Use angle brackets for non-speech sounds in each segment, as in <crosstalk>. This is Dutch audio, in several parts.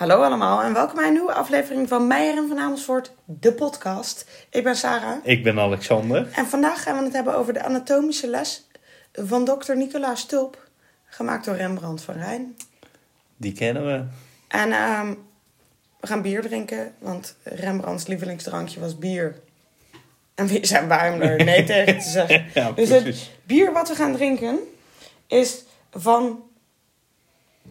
Hallo allemaal en welkom bij een nieuwe aflevering van Meijer en van Amersfoort, de podcast. Ik ben Sarah Ik ben Alexander. en vandaag gaan we het hebben over de anatomische les van dokter Nicolaas Tulp, gemaakt door Rembrandt van Rijn. Die kennen we. En ehm, we gaan bier drinken, want Rembrandts lievelingsdrankje was bier. En wie zijn wij om er <laughs> nee tegen te zeggen? Ja, Dus het bier wat we gaan drinken is van...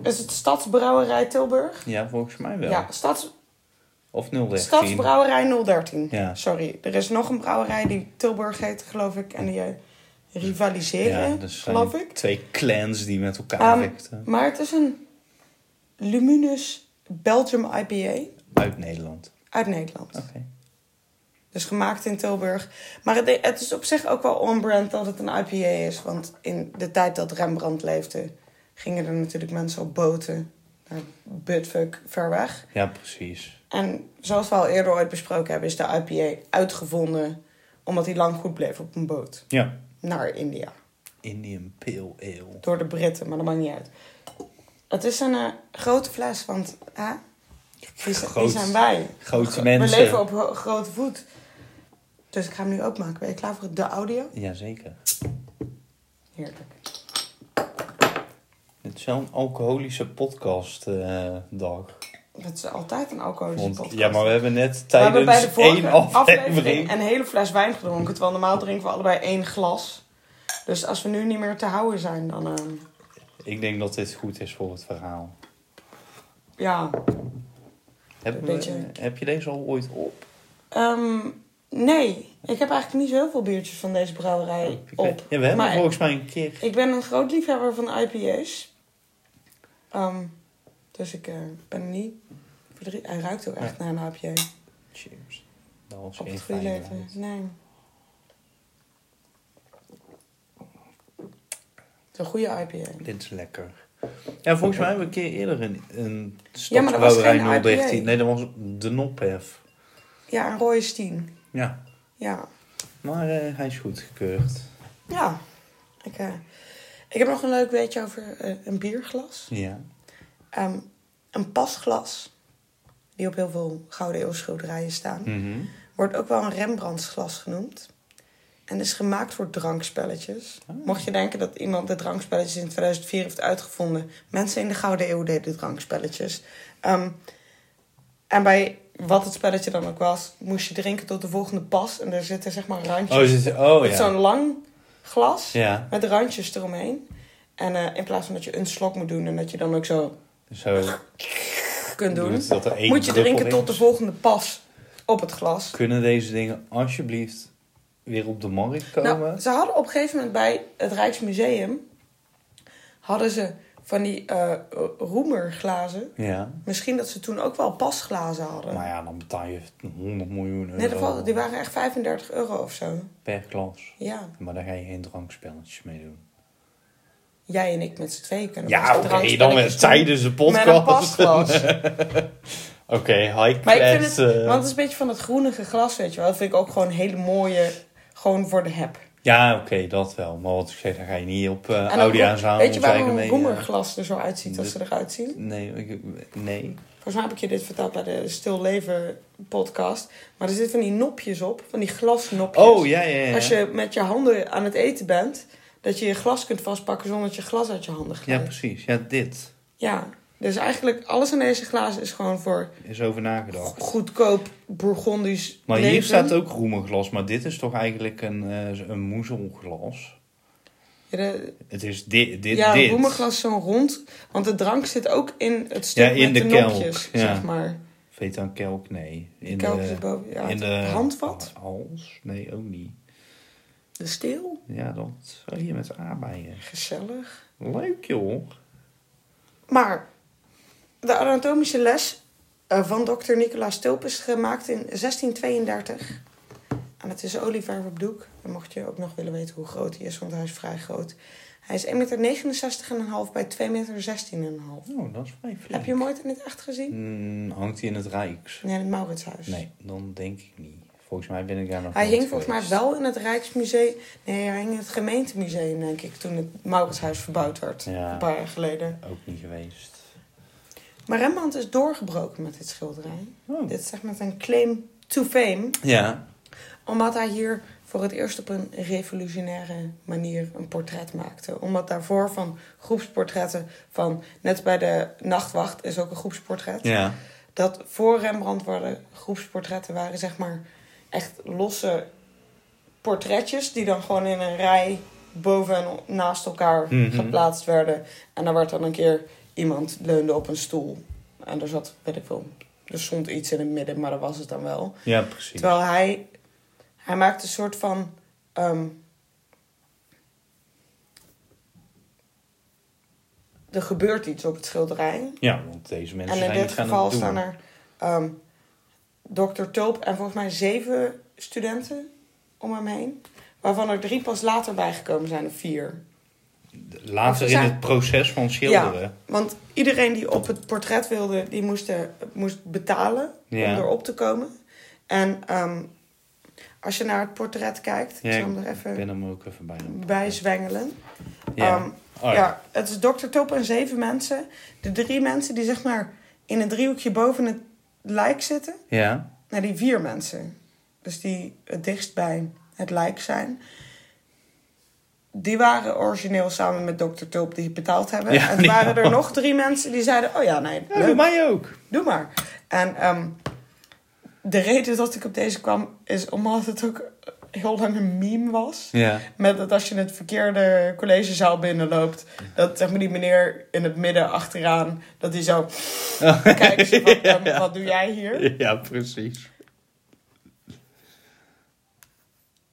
Is het Stadsbrouwerij Tilburg? Ja, volgens mij wel. Ja, Stads, Of 013. Stadsbrouwerij 013. Ja. Sorry, er is nog een brouwerij die Tilburg heet, geloof ik. En die eh, rivaliseren, Ja, dus geloof ik. twee clans die met elkaar Ehm, vechten. maar het is een Luminous Belgium IPA Uit Nederland. uit Nederland. Oké. Dus gemaakt in Tilburg. Maar het, het is op zich ook wel on-brand dat het een IPA is. Want in de tijd dat Rembrandt leefde, gingen er natuurlijk mensen op boten naar Budfuck ver weg. Ja, precies. En zoals we al eerder ooit besproken hebben, is de IPA uitgevonden omdat hij lang goed bleef op een boot Ja. naar India. Indian Pale Ale. Door de Britten, maar dat maakt niet uit. Het is een eh, grote fles, want hè, Groot- zijn wij? grote We mensen. leven op grote voet. Dus ik ga hem nu openmaken. Ben je klaar voor de audio? Jazeker. Heerlijk. Het is wel een alcoholische podcast eh, dag. Het is altijd een alcoholische Want, podcast. ja, maar we hebben net We hebben bij tijdens de vorige één aflevering... aflevering een hele fles wijn gedronken. Terwijl normaal drinken we allebei één glas. Dus als we nu niet meer te houden zijn, dan... eh, Ik denk dat dit goed is voor het verhaal. ja. Heb, heb je deze al ooit op? Ehm, nee, ik heb eigenlijk niet zo heel veel biertjes van deze brouwerij Ik op. weet- Ja, we hebben Maar volgens mij een keer... Ik ben een groot liefhebber van IPA's. Ehm, dus ik eh, ben er niet verdrietig. Hij ruikt ook echt naar een IPA. Cheers. Dat was Op geen het goede leven. Nee. Het is een goede IPA. Dit is lekker. Ja, volgens mij hebben we een keer eerder een, een Ja, maar dat was geen 013. IPA. Nee, dat was de Nophef. Ja, een rode Steen. Ja, Ja. maar eh, hij is goedgekeurd. Ja. Ik, eh, ik heb nog een leuk weetje over eh, een bierglas. Ja. Ehm, een pasglas, die op heel veel Gouden Eeuw schilderijen staan, Mhm. wordt ook wel een Rembrandtsglas genoemd. En is gemaakt voor drankspelletjes. Oh. Mocht je denken dat iemand de drankspelletjes in 2004 heeft uitgevonden. Mensen in de Gouden Eeuw deden drankspelletjes. Ehm, en bij wat het spelletje dan ook was, moest je drinken tot de volgende pas. En er zitten zeg maar randjes. Oh, oh met ja. zo'n lang glas Ja, met randjes eromheen. En eh, in plaats van dat je een slok moet doen en dat je dan ook zo zo kunt doen, moet je drinken in tot de volgende pas op het glas. Kunnen deze dingen alsjeblieft weer op de markt komen? Nou, ze hadden op een gegeven moment bij het Rijksmuseum hadden ze van die eh roemerglazen. Ja, Misschien dat ze toen ook wel pasglazen hadden. maar ja, dan betaal je 100 miljoen euro nee, dat die waren echt 35 euro of zo. per glas. Ja, Maar daar ga je geen drankspelletjes mee doen. jij en ik met z'n tweeën kunnen Ja, oké, dan met, tijdens de podcast. Met een pasglas. <laughs> Oké, high Maar ik vind class, het, eh, want het is een beetje van het groenige glas, weet je wel. Dat vind ik ook gewoon een hele mooie, gewoon voor de heb. Ja, oké, dat wel. Maar wat ik zeg, daar ga je niet op uh, En ook- Audiaanzamel Weet je waarom een roemerglas er zo uitziet als ze eruit zien? Nee, ik, nee. Volgens mij heb ik je dit verteld bij de Stil Leven podcast. Maar er zitten van die nopjes op, van die glasnopjes. Oh, ja, ja, ja. Als je met je handen aan het eten bent, dat je je glas kunt vastpakken zonder dat je glas uit je handen Ja, glijdt. precies. Ja, dit Ja, dus eigenlijk alles in deze glazen is gewoon voor is over nagedacht. goedkoop Bourgondisch Maar leven. hier staat ook roemerglas, maar dit is toch eigenlijk een, eh een moezelglas? Ja, de- Het is dit, dit, ja, dit. roemerglas is zo rond. Want de drank zit ook in het stuk Ja, in met de de, kelk, nopjes, ja. zeg maar. Weet kelk? Nee. De In kelk de, boven. Ja, in de handvat. hals? Nee, ook niet. De steel. Ja, dat. Oh, hier met aardbeien. Gezellig. Leuk, joh. Maar de anatomische les eh, van dokter Nicolaas Tulp is gemaakt in 1632. En het is olieverf op doek. En mocht je ook nog willen weten hoe groot hij is, want hij is vrij groot. Hij is 1,69 meter bij 2,16 meter. Oh, dat is vrij flink. Heb je hem ooit in het echt gezien? Hmm, hangt hij in het Rijks? Nee, in het Mauritshuis. Nee, dan denk ik niet. Volgens mij ben ik daar nog Hij hing volgens mij wel in het Rijksmuseum. Nee, hij hing in het gemeentemuseum, denk ik, toen het Mauritshuis verbouwd werd. Ja. Een paar jaar geleden. Ook niet geweest. Maar Rembrandt is doorgebroken met dit schilderij. Oh. Dit is echt met een claim to fame. Ja. Omdat hij hier voor het eerst op een revolutionaire manier een portret maakte. Omdat daarvoor van groepsportretten van... Net bij de Nachtwacht is ook een groepsportret. Ja. Dat voor Rembrandt waren groepsportretten waren zeg maar echt losse portretjes... die dan gewoon in een rij boven en naast elkaar Mhm. geplaatst werden. En dan werd dan een keer iemand leunde op een stoel. En er zat, weet ik veel, er stond iets in het midden, maar dat was het dan wel. Ja, precies. Terwijl hij, hij maakt een soort van. ehm, er gebeurt iets op het schilderij. Ja, want deze mensen en in dit geval staan er Dr. Tulp en volgens mij zeven studenten om hem heen. Waarvan er drie pas later bijgekomen zijn, of vier. Later in het proces van schilderen. Want iedereen die op het portret wilde, die moest, moest betalen Ja. om erop te komen. En ehm, als je naar het portret kijkt, Ja, ik zal hem er Ik even ben hem ook even bij bij zwengelen. Ja. Ehm, Oh, ja. het is Dr. Top en zeven mensen. De drie mensen die zeg maar in een driehoekje boven het lijk zitten. ja. Nou, die vier mensen. Dus die het dichtst bij het lijk zijn. Die waren origineel samen met Dr. Tulp die betaald hebben. Ja, en er waren er nog drie mensen die zeiden... Oh ja, nee, Ja, leuk, mij ook. doe maar. En ehm, de reden dat ik op deze kwam... is omdat het ook heel lang een meme was. Ja. Met dat als je het verkeerde collegezaal binnenloopt... dat zeg maar die meneer in het midden achteraan... dat hij zo... <laughs> Kijkt zo van, ehm, wat doe jij hier? Ja, precies.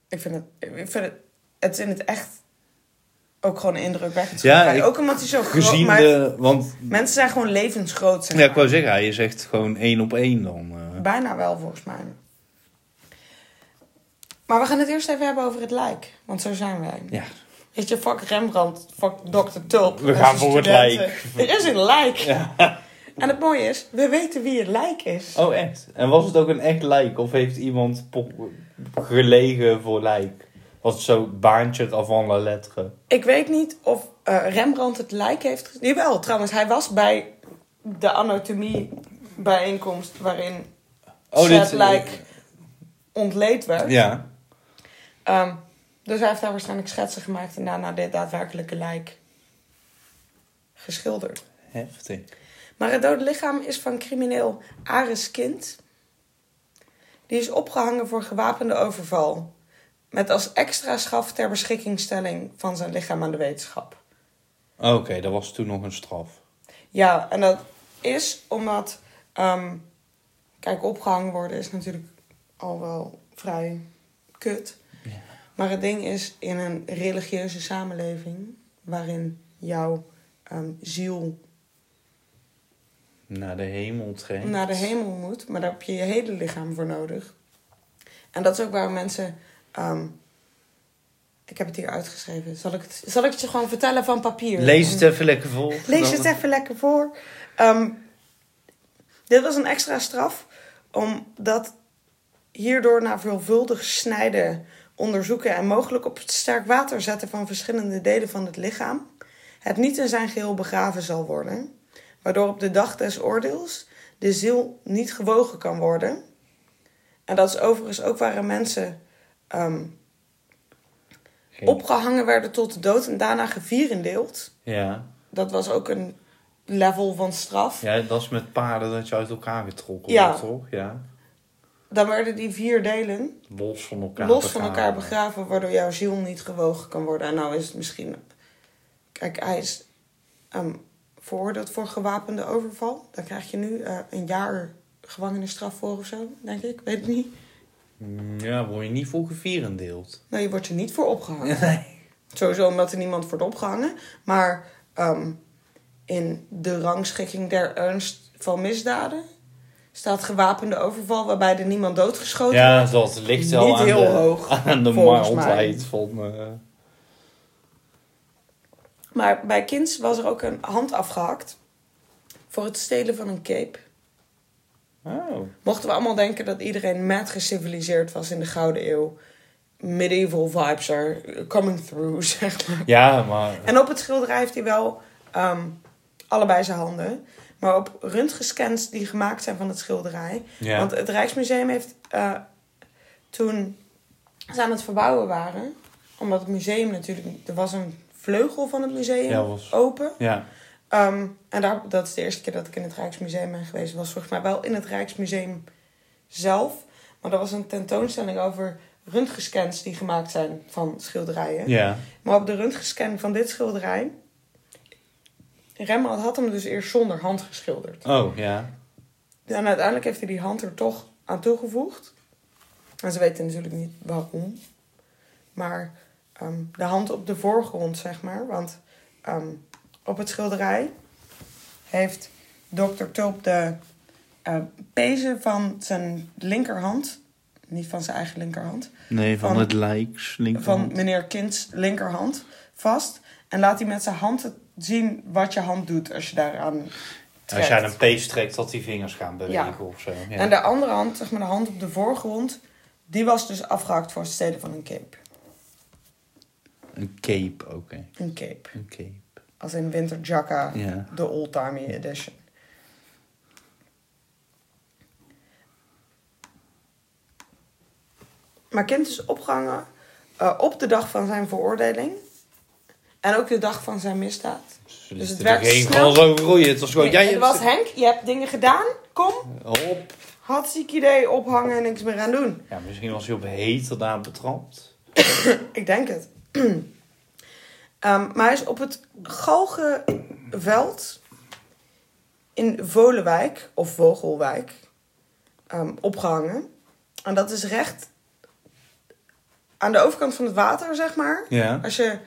Ik vind het, ik vind het, het is in het echt ook gewoon indrukwekkend. Ja, ik- ook omdat hij zo groot Gezien maar de... Want Mensen zijn gewoon levensgroot, zeg ja, ik wou zeggen, hij is echt gewoon één op één dan. eh. Bijna wel, volgens mij. Maar we gaan het eerst even hebben over het lijk. Want zo zijn wij. Ja. Weet je, fuck Rembrandt, fuck Dr. Tulp. We gaan voor het lijk. Er is een lijk. ja. <laughs> En het mooie is, we weten wie het lijk is. Oh, echt? En was het ook een echt lijk? Of heeft iemand gelegen voor lijk? Was zo baantje avant la lettre? Ik weet niet of eh, Rembrandt het lijk heeft. Jawel, trouwens, hij was bij de anatomie bijeenkomst waarin Oh, het dit... lijk ontleed werd. Ja. Ehm, dus hij heeft daar waarschijnlijk schetsen gemaakt en daarna dit daadwerkelijke lijk geschilderd. Heftig. Maar het dode lichaam is van crimineel Aris Kind. Die is opgehangen voor gewapende overval. Met als extra schaf ter beschikkingstelling van zijn lichaam aan de wetenschap. Oké, dat was toen nog een straf. Ja, en dat is omdat... ehm, kijk, opgehangen worden is natuurlijk al wel vrij kut. Maar het ding is, in een religieuze samenleving... waarin jouw ehm, ziel Naar de hemel trekt. naar de hemel moet... maar daar heb je je hele lichaam voor nodig. En dat is ook waar mensen... ehm, ik heb het hier uitgeschreven. Zal ik het, zal ik het je gewoon vertellen van papier? Lees het even lekker vol. Lees het even lekker voor. Ehm, dit was een extra straf, omdat hierdoor na veelvuldig snijden, onderzoeken en mogelijk op het sterk water zetten van verschillende delen van het lichaam, het niet in zijn geheel begraven zal worden, waardoor op de dag des oordeels de ziel niet gewogen kan worden. En dat is overigens ook waarin mensen ehm, opgehangen werden tot de dood en daarna gevierendeeld. Ja. Dat was ook een level van straf. ja, dat is met paarden dat je uit elkaar getrokken Ja. wordt, toch? Ja. Dan werden die vier delen Los van elkaar los van elkaar begraven. begraven, waardoor jouw ziel niet gewogen kan worden. En nou is het misschien. Kijk, hij is ehm, veroordeeld voor gewapende overval. Daar krijg je nu eh, een jaar gevangenisstraf voor of zo, denk ik. Weet niet. Mm, Ja, word je niet voor gevierendeeld. Nou, je wordt er niet voor opgehangen. <laughs> Sowieso omdat er niemand wordt opgehangen. Maar ehm, in de rangschikking der ernst van misdaden staat gewapende overval waarbij er niemand doodgeschoten Ja, wordt. dat ligt wel Niet aan heel de, hoog, <laughs> aan de mildheid van... eh, Maar bij Kins was er ook een hand afgehakt voor het stelen van een cape. Oh. Mochten we allemaal denken dat iedereen mad geciviliseerd was in de Gouden Eeuw. Medieval vibes are coming through, <laughs> zeg maar. Ja, maar... En op het schilderij heeft hij wel ehm, allebei zijn handen. maar op röntgenscans die gemaakt zijn van het schilderij. Ja. Want het Rijksmuseum heeft eh, toen ze aan het verbouwen waren, omdat het museum natuurlijk, er was een vleugel van het museum Ja, was- open. ja. Ehm, en daar, dat is de eerste keer dat ik in het Rijksmuseum ben geweest. was volgens mij wel in het Rijksmuseum zelf. Maar er was een tentoonstelling over röntgenscans die gemaakt zijn van schilderijen. Ja. Maar op de röntgenscan van dit schilderij... Rembrandt had hem dus eerst zonder hand geschilderd. Oh, ja. En uiteindelijk heeft hij die hand er toch aan toegevoegd. En ze weten natuurlijk niet waarom. Maar ehm, de hand op de voorgrond, zeg maar. Want ehm, op het schilderij heeft dokter Tulp de eh, pezen van zijn linkerhand... Niet van zijn eigen linkerhand. Nee, van, Van- het lijks. Van linkerhand. meneer Kinds linkerhand vast. En laat hij met zijn hand het zien wat je hand doet als je daaraan trekt. Als jij een pees trekt, dat die vingers gaan bewegen Ja. of zo. Ja. En de andere hand, zeg maar de hand op de voorgrond, die was dus afgehakt voor het stelen van een cape. Een cape ook, hè. Een cape. Een cape. Als in Winter Jacka, Ja. de oldtimey edition. Maar Kent is opgehangen eh, op de dag van zijn veroordeling. En ook de dag van zijn misdaad. Dus, het werkt geen snel. gewoon roeien. Het was gewoon, Nee, jij hebt... was Henk, je hebt dingen gedaan. Kom, Hop. hartstikke idee, ophangen en niks meer aan doen. Ja, misschien was hij op heterdaad betrapt. Ik denk het. <clears throat> Ehm, maar hij is op het Galgenveld in Volenwijk of Vogelwijk ehm, opgehangen. En dat is recht aan de overkant van het water, zeg maar. Ja. Als je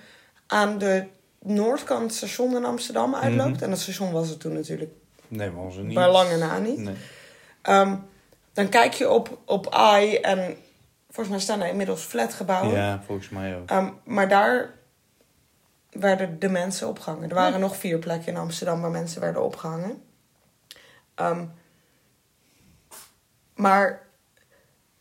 aan de noordkant het station in Amsterdam uitloopt. Mhm. En dat station was het toen natuurlijk Nee, maar was er niet. bij lange na niet. Nee. Ehm, dan kijk je op, op AI en volgens mij staan er inmiddels flatgebouwen. Ja, volgens mij ook. Maar daar werden de mensen opgehangen. Er waren nog vier plekken in Amsterdam waar mensen werden opgehangen. Ehm, maar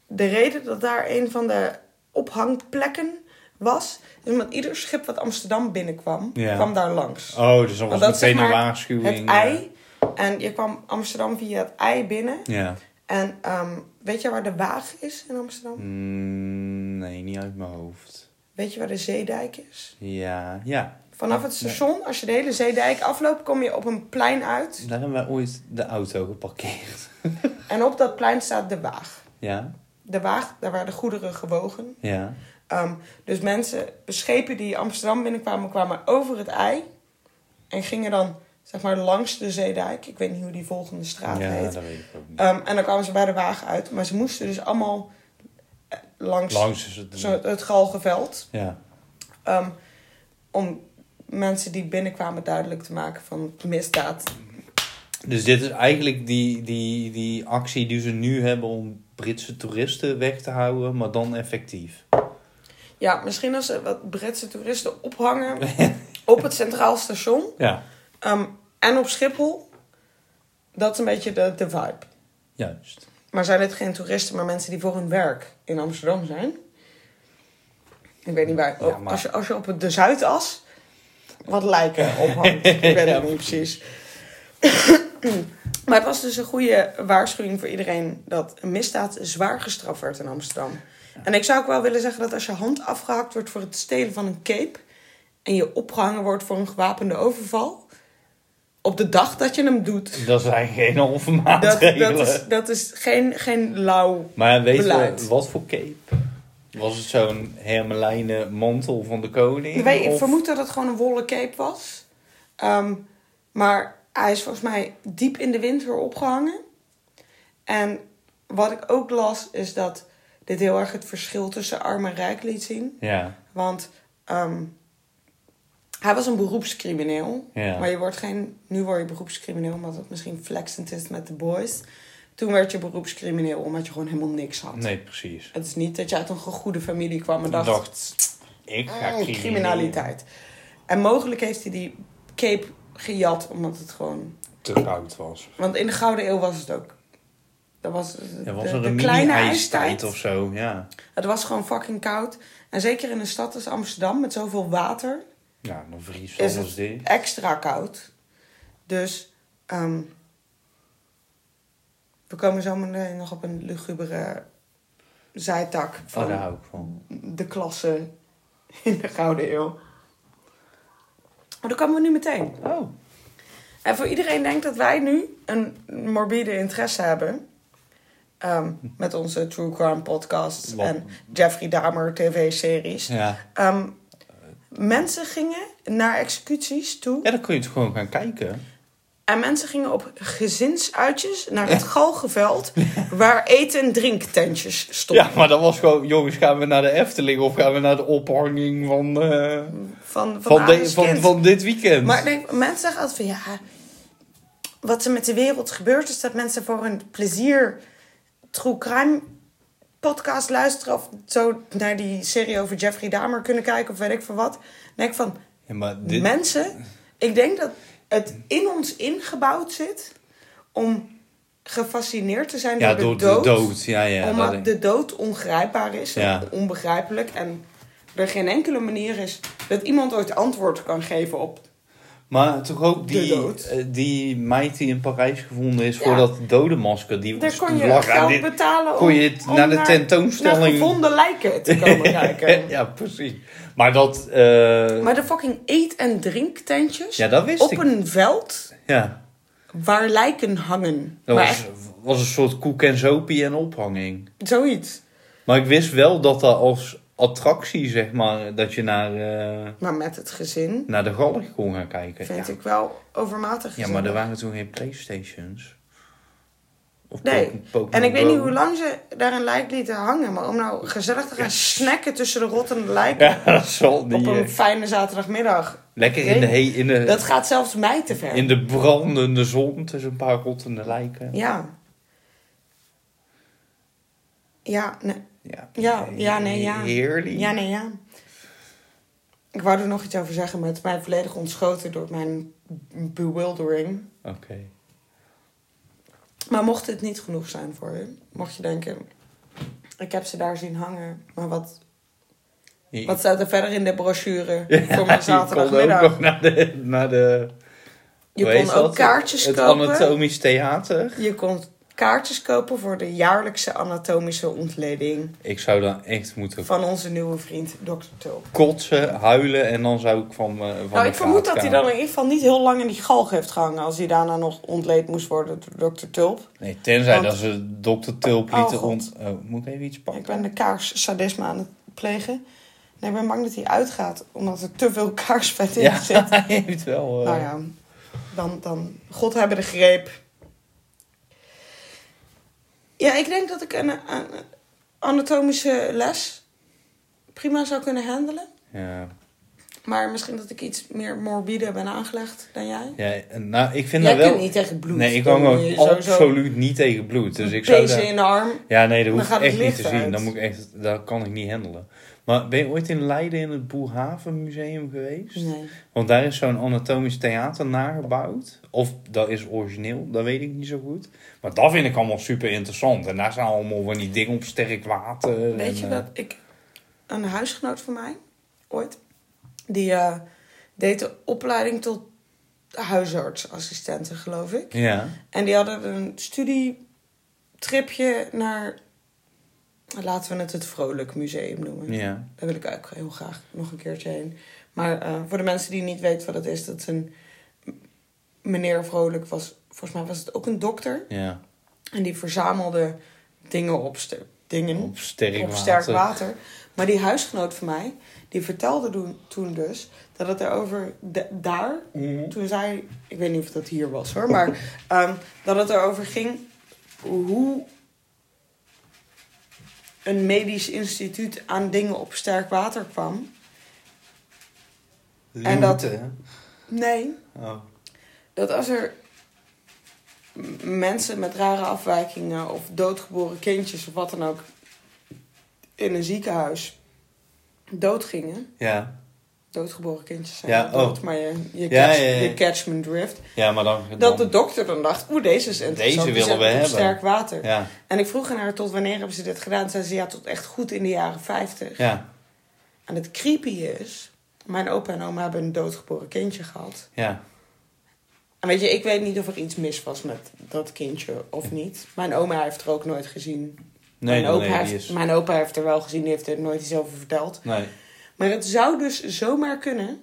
de reden dat daar een van de ophangplekken was, is omdat ieder schip wat Amsterdam binnenkwam, Ja. kwam daar langs. Oh, dus dan was dat meteen zeg een waarschuwing. Het ei. En je kwam Amsterdam via het ei binnen. Ja. En ehm, weet je waar de Waag is in Amsterdam? Mm, nee, niet uit mijn hoofd. Weet je waar de Zeedijk is? Ja, ja. Vanaf het station, als je de hele Zeedijk afloopt, kom je op een plein uit. Daar hebben wij ooit de auto geparkeerd. <laughs> En op dat plein staat de Waag. Ja, De Waag, daar werden goederen gewogen. ja. Ehm, dus mensen, schepen die Amsterdam binnenkwamen, kwamen over het ei. En gingen dan, zeg maar, langs de Zeedijk. Ik weet niet hoe die volgende straat ja, heet. dat weet ik ook niet. Ehm, en dan kwamen ze bij de Waag uit. Maar ze moesten dus allemaal langs, Langs het. zo, het Galgenveld. Ja. Ehm, om mensen die binnenkwamen duidelijk te maken van misdaad. Dus dit is eigenlijk die, die, die actie die ze nu hebben om Britse toeristen weg te houden, maar dan effectief. Ja, misschien als ze wat Britse toeristen ophangen <laughs> op het Centraal Station Ja, ehm, en op Schiphol. Dat is een beetje de, de vibe. juist. Maar zijn dit geen toeristen, maar mensen die voor hun werk in Amsterdam zijn? Ik weet niet waar. Ja, maar- als, je, als je op het- de Zuidas wat lijken <laughs> ophangt. ik weet Ja, het niet precies. maar het was dus een goede waarschuwing voor iedereen dat een misdaad zwaar gestraft werd in Amsterdam. En ik zou ook wel willen zeggen dat als je hand afgehakt wordt voor het stelen van een cape en je opgehangen wordt voor een gewapende overval, op de dag dat je hem doet, Dat zijn geen <laughs> halve dat, dat, is, dat is geen, geen lauw Maar weet beleid. je wat voor cape? Was het zo'n hermelijnen mantel van de koning? Ik, weet, ik Of- vermoed dat het gewoon een wollen cape was. Ehm, maar hij is volgens mij diep in de winter opgehangen. En wat ik ook las, is dat dit heel erg het verschil tussen arm en rijk liet zien. Ja, Want ehm, hij was een beroepscrimineel. Ja. Maar je wordt geen, nu word je beroepscrimineel omdat het misschien flexend is met de boys. Toen werd je beroepscrimineel omdat je gewoon helemaal niks had. nee, precies. Het is niet dat je uit een goede familie kwam en dacht... dacht, ik ga Mm, criminaliteit. En mogelijk heeft hij die cape gejat omdat het gewoon... Te koud was. Want in de Gouden Eeuw was het ook. Dat was Ja, was de- kleine ijstijd. of zo? Ja. Het was gewoon fucking koud. En zeker in een stad als Amsterdam met zoveel water Ja, dan vriest is het dicht. extra koud. Dus ehm, We komen zo meteen nog op een lugubere zijtak van Oh, daar hou ik van. de klasse in de Gouden Eeuw. Maar daar komen we nu meteen. Oh. En voor iedereen denkt dat wij nu een morbide interesse hebben. ehm, met onze True Crime podcasts Wat- en Jeffrey Dahmer tv-series. Ja. Ehm, mensen gingen naar executies toe. ja, dan kun je het gewoon gaan kijken. En mensen gingen op gezinsuitjes naar het Galgenveld. <laughs> waar eten- en drinktentjes stonden. Ja, maar dat was gewoon... Jongens, gaan we naar de Efteling of gaan we naar de ophanging van, eh, Van, van, van, de, van, dit weekend? Maar denk, mensen zeggen altijd van ja, wat er met de wereld gebeurt is dat mensen voor hun plezier true crime podcast luisteren of zo naar die serie over Jeffrey Dahmer kunnen kijken of weet ik van wat. Denk ik van Ja, maar dit... mensen, ik denk dat het in ons ingebouwd zit om gefascineerd te zijn Ja, door door de de dood. dood. Ja, ja. dat omdat de dood ongrijpbaar is en Ja. onbegrijpelijk. En er geen enkele manier is dat iemand ooit antwoord kan geven op Maar toch ook die, eh, die meid die in Parijs gevonden is Ja. voor dat dodenmasker. Die Daar kon je lag aan dit- betalen om, kon je het om naar de tentoonstelling- naar gevonden lijken te komen <laughs> kijken. ja, precies. Maar dat... eh, Maar de fucking eet- en drinktentjes ja, dat wist op ik. een veld Ja, waar lijken hangen. dat maar was, echt was een soort koek en zopie en ophanging. zoiets. Maar ik wist wel dat dat als attractie, zeg maar, dat je naar, eh, Maar met het gezin naar de galg kon gaan kijken. vind ja. ik wel overmatig ja, maar er waren toen geen Playstations. Of Nee. En ik weet niet hoe lang ze daar een lijk lieten hangen. Maar om nou gezellig te gaan snacken tussen de rottende lijken <laughs> Ja, dat zal niet. op een eh, fijne zaterdagmiddag. Lekker in de, he in, de, Dat gaat zelfs mij te ver. in de brandende zon tussen een paar rottende lijken. Ja. Ja, nee. Ja, Ja, ja, nee, ja. Heerlijk. Ja, nee, ja. Ik wou er nog iets over zeggen, maar het is mij volledig ontschoten door mijn bewildering. Oké. Maar mocht het niet genoeg zijn voor je, mocht je denken, ik heb ze daar zien hangen, maar wat, wat staat er verder in de brochure <laughs> Ja, voor mijn Je kon ook zaterdagmiddag? nog naar de... Naar de Je kon ook dat? kaartjes Het kopen. Anatomisch Theater. Je kon kaartjes kopen voor de jaarlijkse anatomische ontleding Ik zou dan echt moeten van onze nieuwe vriend Dr. Tulp. kotsen, huilen en dan zou ik van, eh, van Nou, ik vermoed dat hij dan in ieder geval niet heel lang in die galg heeft gehangen als hij daarna nog ontleed moest worden door Dr. Tulp. Nee, tenzij Want- dat ze dokter Tulp Oh, lieten ont... Oh, moet ik even iets pakken? Ik ben de kaars sadisme aan het plegen. Nee, ik ben bang dat hij uitgaat omdat er te veel kaarsvet in Ja, zit. <laughs> hij heeft wel... eh, Nou ja, dan, dan God hebben de greep. Ja, ik denk dat ik een, een anatomische les prima zou kunnen handelen. ja. Maar misschien dat ik iets meer morbide ben aangelegd dan jij. Ja, nou, ik vind Jij dat wel... kunt niet tegen bloed. Nee, ik kan sowieso absoluut niet tegen bloed. Dus ik zou daar... in de arm. Ja, nee, dat hoef gaat ik echt niet te zien. Dan moet ik echt, dat kan ik niet handelen. Maar ben je ooit in Leiden in het Boerhaven Museum geweest? Nee. Want daar is zo'n anatomisch theater nagebouwd. Of dat is origineel, dat weet ik niet zo goed. Maar dat vind ik allemaal super interessant. En daar staan allemaal van die dingen op sterk water. Weet en, je eh, dat ik... Een huisgenoot van mij, ooit, die eh, deed de opleiding tot huisartsassistenten, geloof ik. Ja, En die hadden een studietripje naar, laten we het het Vrolijk Museum noemen. ja. Daar wil ik ook heel graag nog een keertje heen. Maar eh, voor de mensen die niet weten wat het is, dat is een meneer Vrolijk was, volgens mij was het ook een dokter. ja. En die verzamelde dingen op, ster- dingen Op sterk op water. sterk water. Maar die huisgenoot van mij, die vertelde toen, toen dus dat het erover daar, Mhm. toen zij, ik weet niet of dat hier was hoor, maar ehm, dat het erover ging hoe een medisch instituut aan dingen op sterk water kwam. En dat-. Nee, Oh. dat als er mensen met rare afwijkingen of doodgeboren kindjes of wat dan ook in een ziekenhuis doodgingen. Ja. Doodgeboren kindjes zijn Ja, dood, oh. maar je, je, Ja, catch, ja, ja. je catch mijn drift. ja, maar dan... Dat de dokter dan dacht, oeh, deze is interessant. Deze willen we hebben. sterk water. Ja, En ik vroeg aan haar, tot wanneer hebben ze dit gedaan? Zei ze, ja, tot echt goed in de jaren 50. ja, En het creepy is, mijn opa en oma hebben een doodgeboren kindje gehad. ja. En weet je, ik weet niet of er iets mis was met dat kindje of niet. Mijn oma heeft er ook nooit gezien. Nee, mijn, opa nee, heeft, is... mijn opa heeft er wel gezien, die heeft er nooit iets over verteld. Nee. Maar het zou dus zomaar kunnen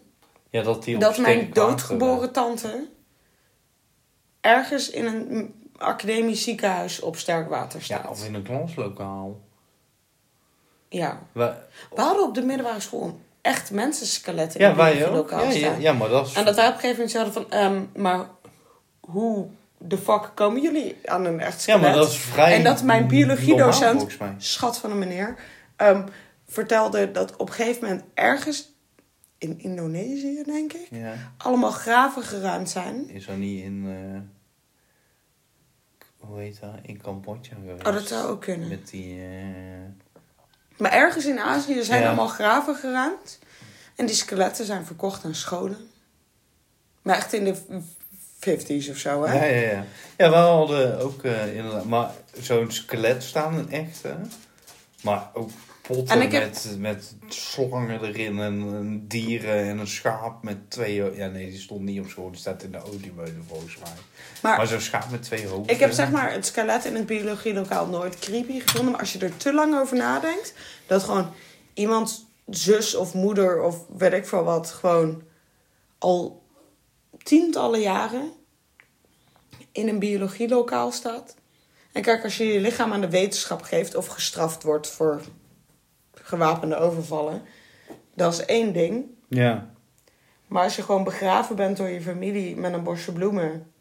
Ja, dat die dat mijn doodgeboren tante ergens in een academisch ziekenhuis op sterk water Ja, staat. of in een klaslokaal. Ja. We hadden op de middelbare school een echt mensenskelet in Ja, het wij ook. lokaal Ja, ja, staan. ja, maar dat is... En dat wij op een gegeven moment zeiden van, ehm, maar hoe de fuck komen jullie aan een echt ja, skelet? maar dat is vrij En dat mijn biologiedocent-. Schat van een meneer, ehm, vertelde dat op een gegeven moment ergens in Indonesië, denk ik, Ja. allemaal graven geruimd zijn. Is dat niet in... eh, hoe heet dat? In Cambodja geweest. Oh, dat zou ook kunnen. Met die... eh, Maar ergens in Azië zijn Ja. allemaal graven geruimd. En die skeletten zijn verkocht aan scholen. Maar echt in de 50s of zo, hè? Ja, ja, ja. Ja, we hadden ook eh, inderdaad... Maar zo'n skelet staan een echte. Maar ook potten En ik heb- met, met slangen erin en, en dieren en een schaap met twee... Ja, nee, die stond niet op school. Die staat in de oliemeulen volgens mij. Maar, Maar zo'n schaap met twee hoofden. ik heb zeg maar het skelet in het biologielokaal nooit creepy gevonden. Maar als je er te lang over nadenkt, dat gewoon iemands zus of moeder of weet ik veel wat, gewoon al tientallen jaren in een biologielokaal staat. En kijk, als je je lichaam aan de wetenschap geeft of gestraft wordt voor gewapende overvallen, dat is één ding. Ja. Maar als je gewoon begraven bent door je familie met een bosje bloemen,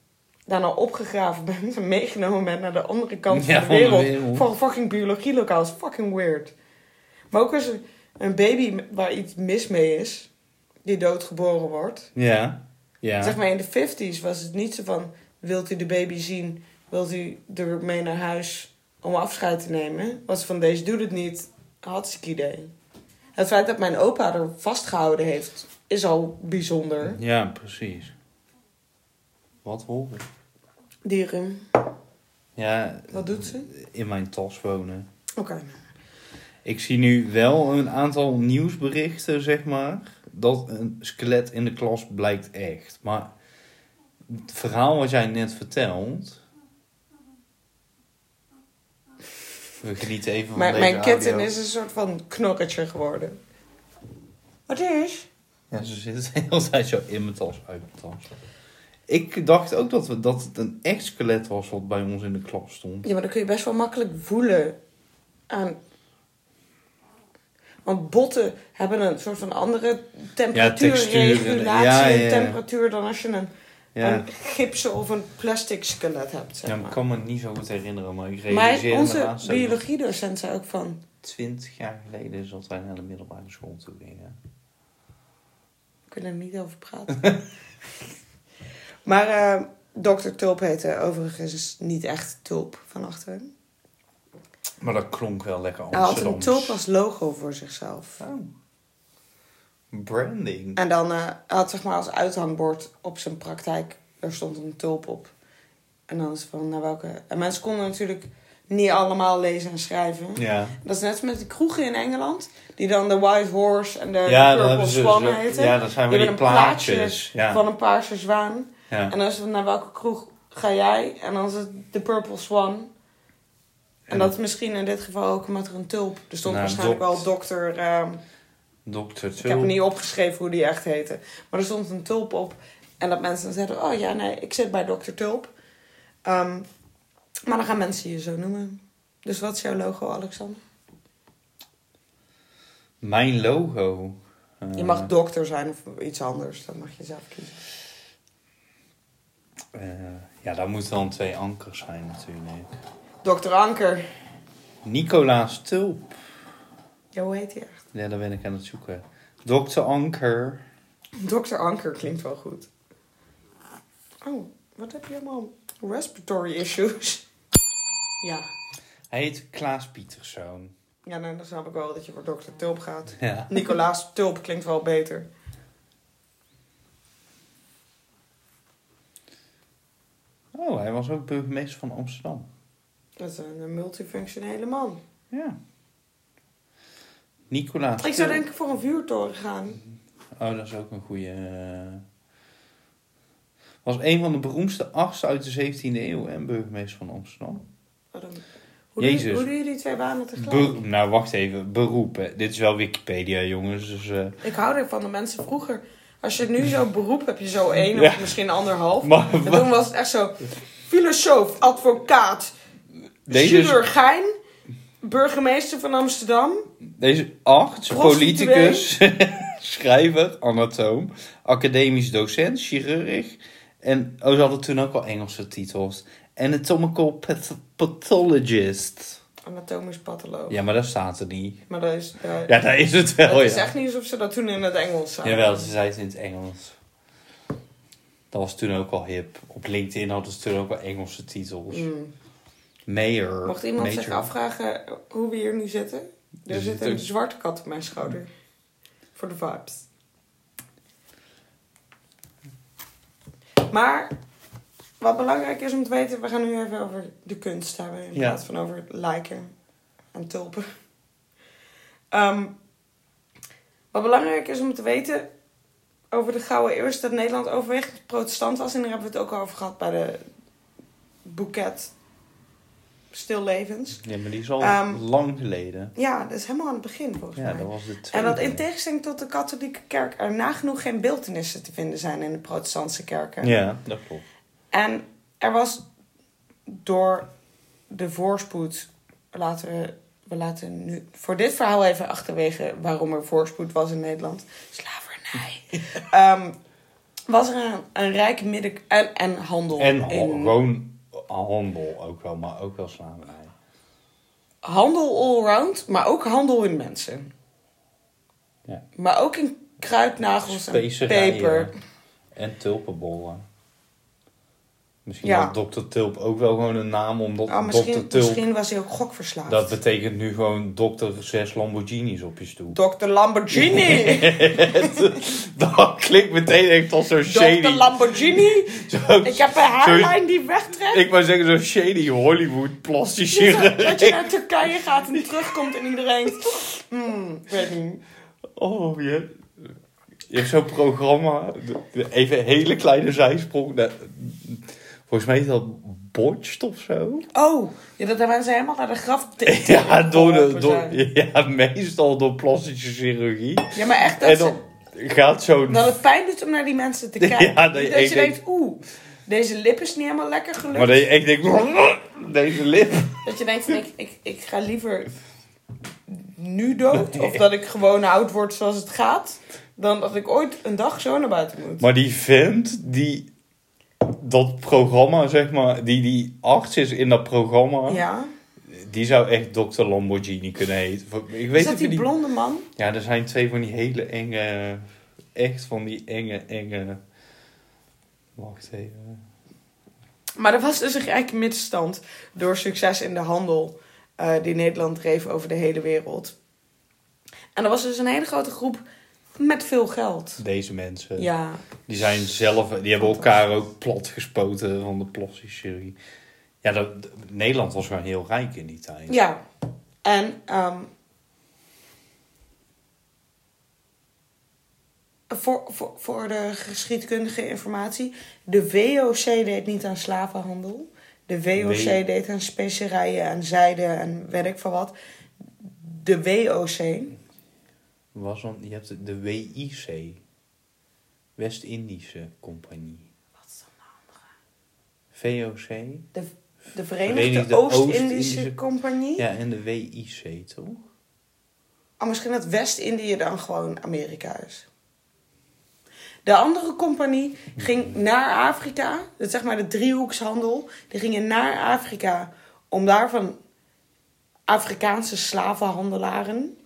daarna opgegraven <laughs> bent en meegenomen bent naar de andere kant Ja, van de van de wereld, wereld. voor een fucking biologielokaal, is fucking weird. Maar ook als een- een baby waar iets mis mee is, die doodgeboren wordt. Ja. Ja. Zeg maar in de 50s was het niet zo van, wilt u de baby zien, wilt u er mee naar huis om afscheid te nemen? Was van, deze doet het niet, hartstikke idee. Het feit dat mijn opa er vastgehouden heeft, is al bijzonder. Ja, precies. Wat hoor ik? Dieren. Ja, Wat doet ze? in mijn tas wonen. Oké. Ik zie nu wel een aantal nieuwsberichten, zeg maar. Dat een skelet in de klas blijkt echt. Maar het verhaal wat jij net vertelt. We genieten even van Mijn, deze mijn kitten audio. is een soort van knorretje geworden. Wat is? Ja, ze zit de hele tijd zo in mijn tas, uit mijn tas. Ik dacht ook dat, we, dat het een echt skelet was wat bij ons in de klas stond. Ja, maar dan kun je best wel makkelijk voelen aan... Want botten hebben een soort van andere temperatuurregulatie Ja, ja, ja. temperatuur dan als je een, Ja, een gipsen of een plastic skelet hebt. Zeg ja maar. ik kan me niet zo goed herinneren, maar ik maar realiseer me onze ook nog biologiedocent zei ook van... 20 jaar geleden is dat wij naar de middelbare school toe gingen. We kunnen er niet over praten. <laughs> maar eh Dr. Tulp heette overigens niet echt Tulp van achteren. Maar dat klonk wel lekker Hij had een tulp als logo voor zichzelf. Oh. Branding. En dan eh, had zeg maar als uithangbord op zijn praktijk, er stond een tulp op. En dan is van, naar welke... En mensen konden natuurlijk niet allemaal lezen en schrijven. Ja. Dat is net met de kroegen in Engeland, die dan de White Horse en de, Ja, Purple Swan heten. Ja, dat zijn Die weer die plaatje plaatjes. Ja. Van een paarse zwaan. ja. En dan is het naar welke kroeg ga jij? En dan is het de Purple Swan. En En- dat is misschien in dit geval ook omdat er een tulp. Er stond Nou, waarschijnlijk wel dokter... ehm, Dr. ik heb niet opgeschreven hoe die echt heette. Maar er stond een tulp op. En dat mensen dan zeiden... Oh ja, nee, ik zit bij dokter Tulp. Ehm, maar dan gaan mensen je zo noemen. Dus wat is jouw logo, Alexander? Mijn logo. Eh, Je mag dokter zijn of iets anders. Dat mag je zelf kiezen. eh, ja, daar moeten dan twee ankers zijn natuurlijk. Dokter Anker. Nicolaas Tulp. Ja, hoe heet hij? Ja, daar ben ik aan het zoeken. Dr. Anker. Dokter Anker klinkt wel goed. Oh, wat heb je allemaal? Respiratory issues. Ja. Hij heet Klaas Pieterszoon. Ja, nou, dan snap ik wel dat je voor dokter Tulp gaat. Ja. Nicolaas Tulp klinkt wel beter. Oh, hij was ook burgemeester van Amsterdam. Dat is een, een multifunctionele man. Ja. Nicolaas Ik zou denk ik voor een vuurtoren gaan. Oh, dat is ook een goede. Was een van de beroemdste artsen uit de 17e eeuw en burgemeester van Amsterdam. Waarom? Hoe, Jezus. hoe doen jullie twee banen tegelijk? Be- nou, wacht even. Beroep. Hè. Dit is wel Wikipedia, jongens. Dus, eh, Ik hou er van de mensen vroeger. Als je nu zo beroep heb je zo één Ja. of misschien anderhalf. maar En toen was het echt zo... Filosoof, advocaat, is- chirurgijn, burgemeester van Amsterdam. deze Prostituee. politicus, <laughs> schrijver, anatoom, academisch docent, chirurg. En oh, ze hadden toen ook al Engelse titels. Anatomical path- pathologist. Anatomisch patholoog. Ja, maar dat staat er niet. Maar dat is... Ja, daar is het wel, het is ja. echt niet alsof ze dat toen in het Engels zagen. Jawel, ze zei het in het Engels. Dat was toen ook al hip. Op LinkedIn hadden ze toen ook al Engelse titels. Mm. Mayor. Mocht iemand Major. zich afvragen hoe we hier nu zitten? Er Er zit een zwarte kat op mijn schouder. Voor de vibes. Maar wat belangrijk is om te weten, we gaan nu even over de kunst hebben in Ja. plaats van over lijken en tulpen. Ehm, wat belangrijk is om te weten over de Gouden Eeuw is dat Nederland overwegend protestant was. En daar hebben we het ook al over gehad bij de boeket Stillevens. Ja, maar die is al Ehm, lang geleden. Ja, dat is helemaal aan het begin volgens Ja, mij. dat was de En dat in tegenstelling tot de katholieke kerk er nagenoeg geen beeldenissen te vinden zijn in de protestantse kerken. Ja, dat klopt. En er was door de voorspoed, laten we, we laten nu voor dit verhaal even achterwege waarom er voorspoed was in Nederland. Slavernij. <laughs> Ehm, was er een, een rijk midden- en, en handel. En in, gewoon handel ook wel, maar ook wel slavernij. handel allround, maar ook handel in mensen. Ja. Maar ook in kruidnagels en peper. En tulpenbollen. Misschien Ja. had Dr. Tulp ook wel gewoon een naam, omdat Oh, Dr. misschien, Tulp... misschien was hij ook gokverslaafd. Dat betekent nu gewoon Dr. 6 Lamborghinis op je stoel. Dr. Lamborghini. <laughs> dat klinkt meteen echt als zo'n shady... Lamborghini. <laughs> zo- Ik heb een haarlijn die wegtrekt. ik wou zeggen zo'n shady Hollywood plastische Dat je- naar <laughs> Turkije gaat en terugkomt en iedereen... Hmm, ik weet niet. Oh, je, je hebt zo'n programma. Even een hele kleine zijsprong. Volgens mij is dat botched of zo. Oh, ja, dat hebben ze helemaal naar de graf... <laughs> Ja, door de, door, ja, meestal door plastische chirurgie. Ja, maar echt dat, En ze- dan gaat zo'n... dat het pijn doet om naar die mensen te <laughs> kijken. Ja, dat dat je denkt- denkt, oeh, deze lip is niet helemaal lekker gelukt. Maar dat je echt denkt... <laughs> Deze lip. Dat je denkt van, ik, ik, ik ga liever nu dood. Of dat ik gewoon oud word zoals het gaat. Dan dat ik ooit een dag zo naar buiten moet. Maar die vent die... Dat programma, zeg maar... Die, die arts is in dat programma... Ja. Die zou echt Dr. Lamborghini kunnen heten. Ik weet Is dat die blonde man? Ja, er zijn twee van die hele enge... Echt van die enge, enge... Wacht even. Maar er was dus een rijke middenstand door succes in de handel eh, die Nederland dreef over de hele wereld. En er was dus een hele grote groep met veel geld. Deze mensen. Ja, Die zijn zelf... Die hebben elkaar ook plat gespoten van de chirurgie. Ja, dat, Nederland was gewoon heel rijk in die tijd. ja. En ehm, voor, voor, voor de geschiedkundige informatie, de WOC deed niet aan slavenhandel. De WOC Nee. deed aan specerijen en zijde en weet ik veel wat. De WOC, Was dan, je hebt de WIC. West-Indische Compagnie. wat is dan de andere? VOC. De, de Verenigde, Verenigde Oost-Indische Compagnie. Ja, en de WIC, toch? Oh, misschien dat West-Indië dan gewoon Amerika is. De andere compagnie ging naar Afrika. Dat zeg maar de driehoekshandel. Die gingen naar Afrika om daarvan Afrikaanse slavenhandelaren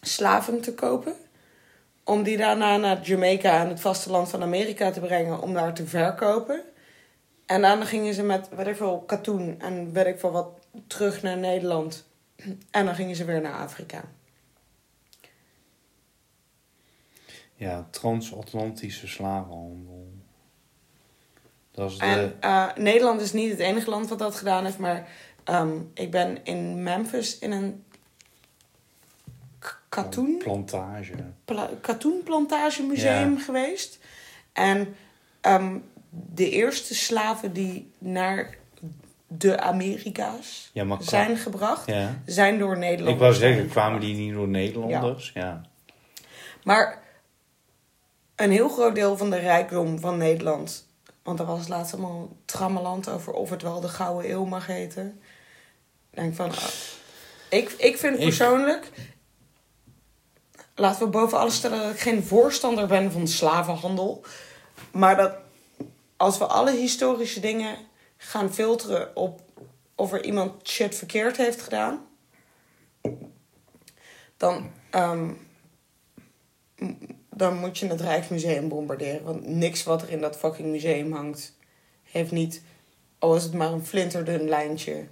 slaven te kopen. Om die daarna naar Jamaica en het vasteland van Amerika te brengen om daar te verkopen. En daarna gingen ze met, weet ik veel, katoen en weet ik veel wat terug naar Nederland. En dan gingen ze weer naar Afrika. Ja, transatlantische slavenhandel. Dat is de... En eh, Nederland is niet het enige land wat dat gedaan heeft, maar ehm, ik ben in Memphis in een katoen, Plantage. pla- katoenplantagemuseum geweest. En ehm, de eerste slaven die naar de Amerika's Ja, maar kwa- zijn gebracht, Ja. zijn door Nederlanders. Ik wou zeggen, kwamen die niet door Nederlanders? Ja. Maar een heel groot deel van de rijkdom van Nederland. Want er was laatst allemaal trammeland over of het wel de Gouden Eeuw mag heten. Ik denk van. ah, ik, ik vind Ik- persoonlijk. Laten we boven alles stellen dat ik geen voorstander ben van slavenhandel. Maar dat als we alle historische dingen gaan filteren op of er iemand shit verkeerd heeft gedaan. Dan, ehm, dan moet je het Rijksmuseum bombarderen. Want niks wat er in dat fucking museum hangt, heeft niet, al is het maar een flinterdun lijntje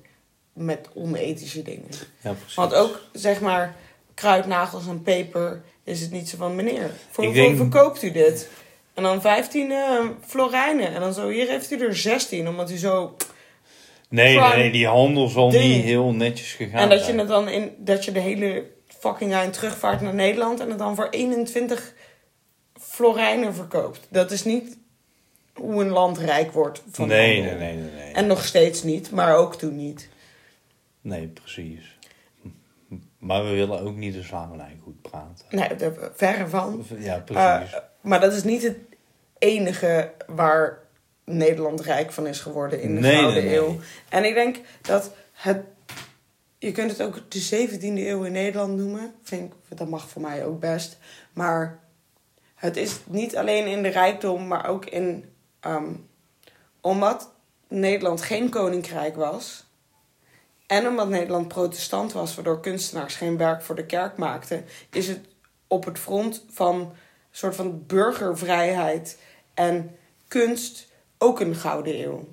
met onethische dingen. ja, precies. Want ook, zeg maar, kruidnagels en peper is het niet zo van, meneer, voor hoeveel denk- verkoopt u dit? En dan 15 eh, florijnen. En dan zo, hier heeft u er 16, omdat u zo... Nee, nee, die handel zal ding. niet heel netjes gegaan en dat je het dan in, dat je de hele fucking eind terugvaart naar Nederland en het dan voor 21 florijnen verkoopt. Dat is niet hoe een land rijk wordt van Nee, nee, nee, nee, nee. En nog steeds niet, maar ook toen niet. Nee, precies. Maar we willen ook niet de slavernij goed praten. Nee, daar- verre van. Ja, precies. Uh, maar dat is niet het enige waar Nederland rijk van is geworden in de Nee, Gouden nee, nee. Eeuw. En ik denk dat het... Je kunt het ook de 17e eeuw in Nederland noemen. Vind ik, dat mag voor mij ook best. Maar het is niet alleen in de rijkdom, maar ook in... ehm, omdat Nederland geen koninkrijk was... En omdat Nederland protestant was, waardoor kunstenaars geen werk voor de kerk maakten, is het op het front van een soort van burgervrijheid en kunst ook een gouden eeuw.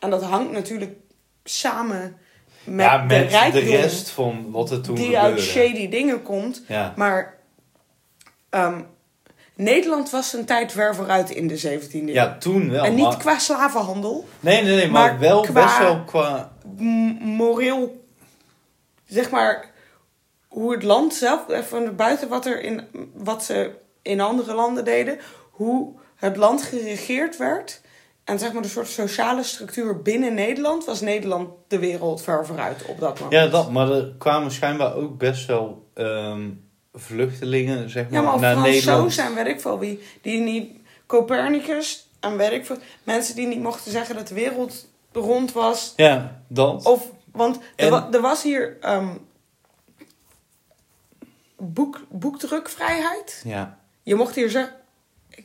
En dat hangt natuurlijk samen met, ja, met de rest van wat er toen die gebeurde. uit shady dingen komt. Ja. Maar ehm, Nederland was een tijd ver vooruit in de 17e eeuw. ja, toen wel. en niet maar... qua slavenhandel, Nee, nee, nee, maar, maar wel qua- best wel qua... moreel, zeg maar, hoe het land zelf, even buiten wat, er in, wat ze in andere landen deden, hoe het land geregeerd werd. En zeg maar de soort sociale structuur binnen Nederland was Nederland de wereld ver vooruit op dat moment. Ja, dat, maar er kwamen schijnbaar ook best wel ehm, vluchtelingen, zeg maar, Ja, maar naar Nederland. zijn, weet ik veel wie. Die niet, Copernicus en ik veel. Mensen die niet mochten zeggen dat de wereld rond was. Ja, dat. Of, want er, wa- er was hier ehm, boek, boekdrukvrijheid. Ja. Je mocht hier zeggen...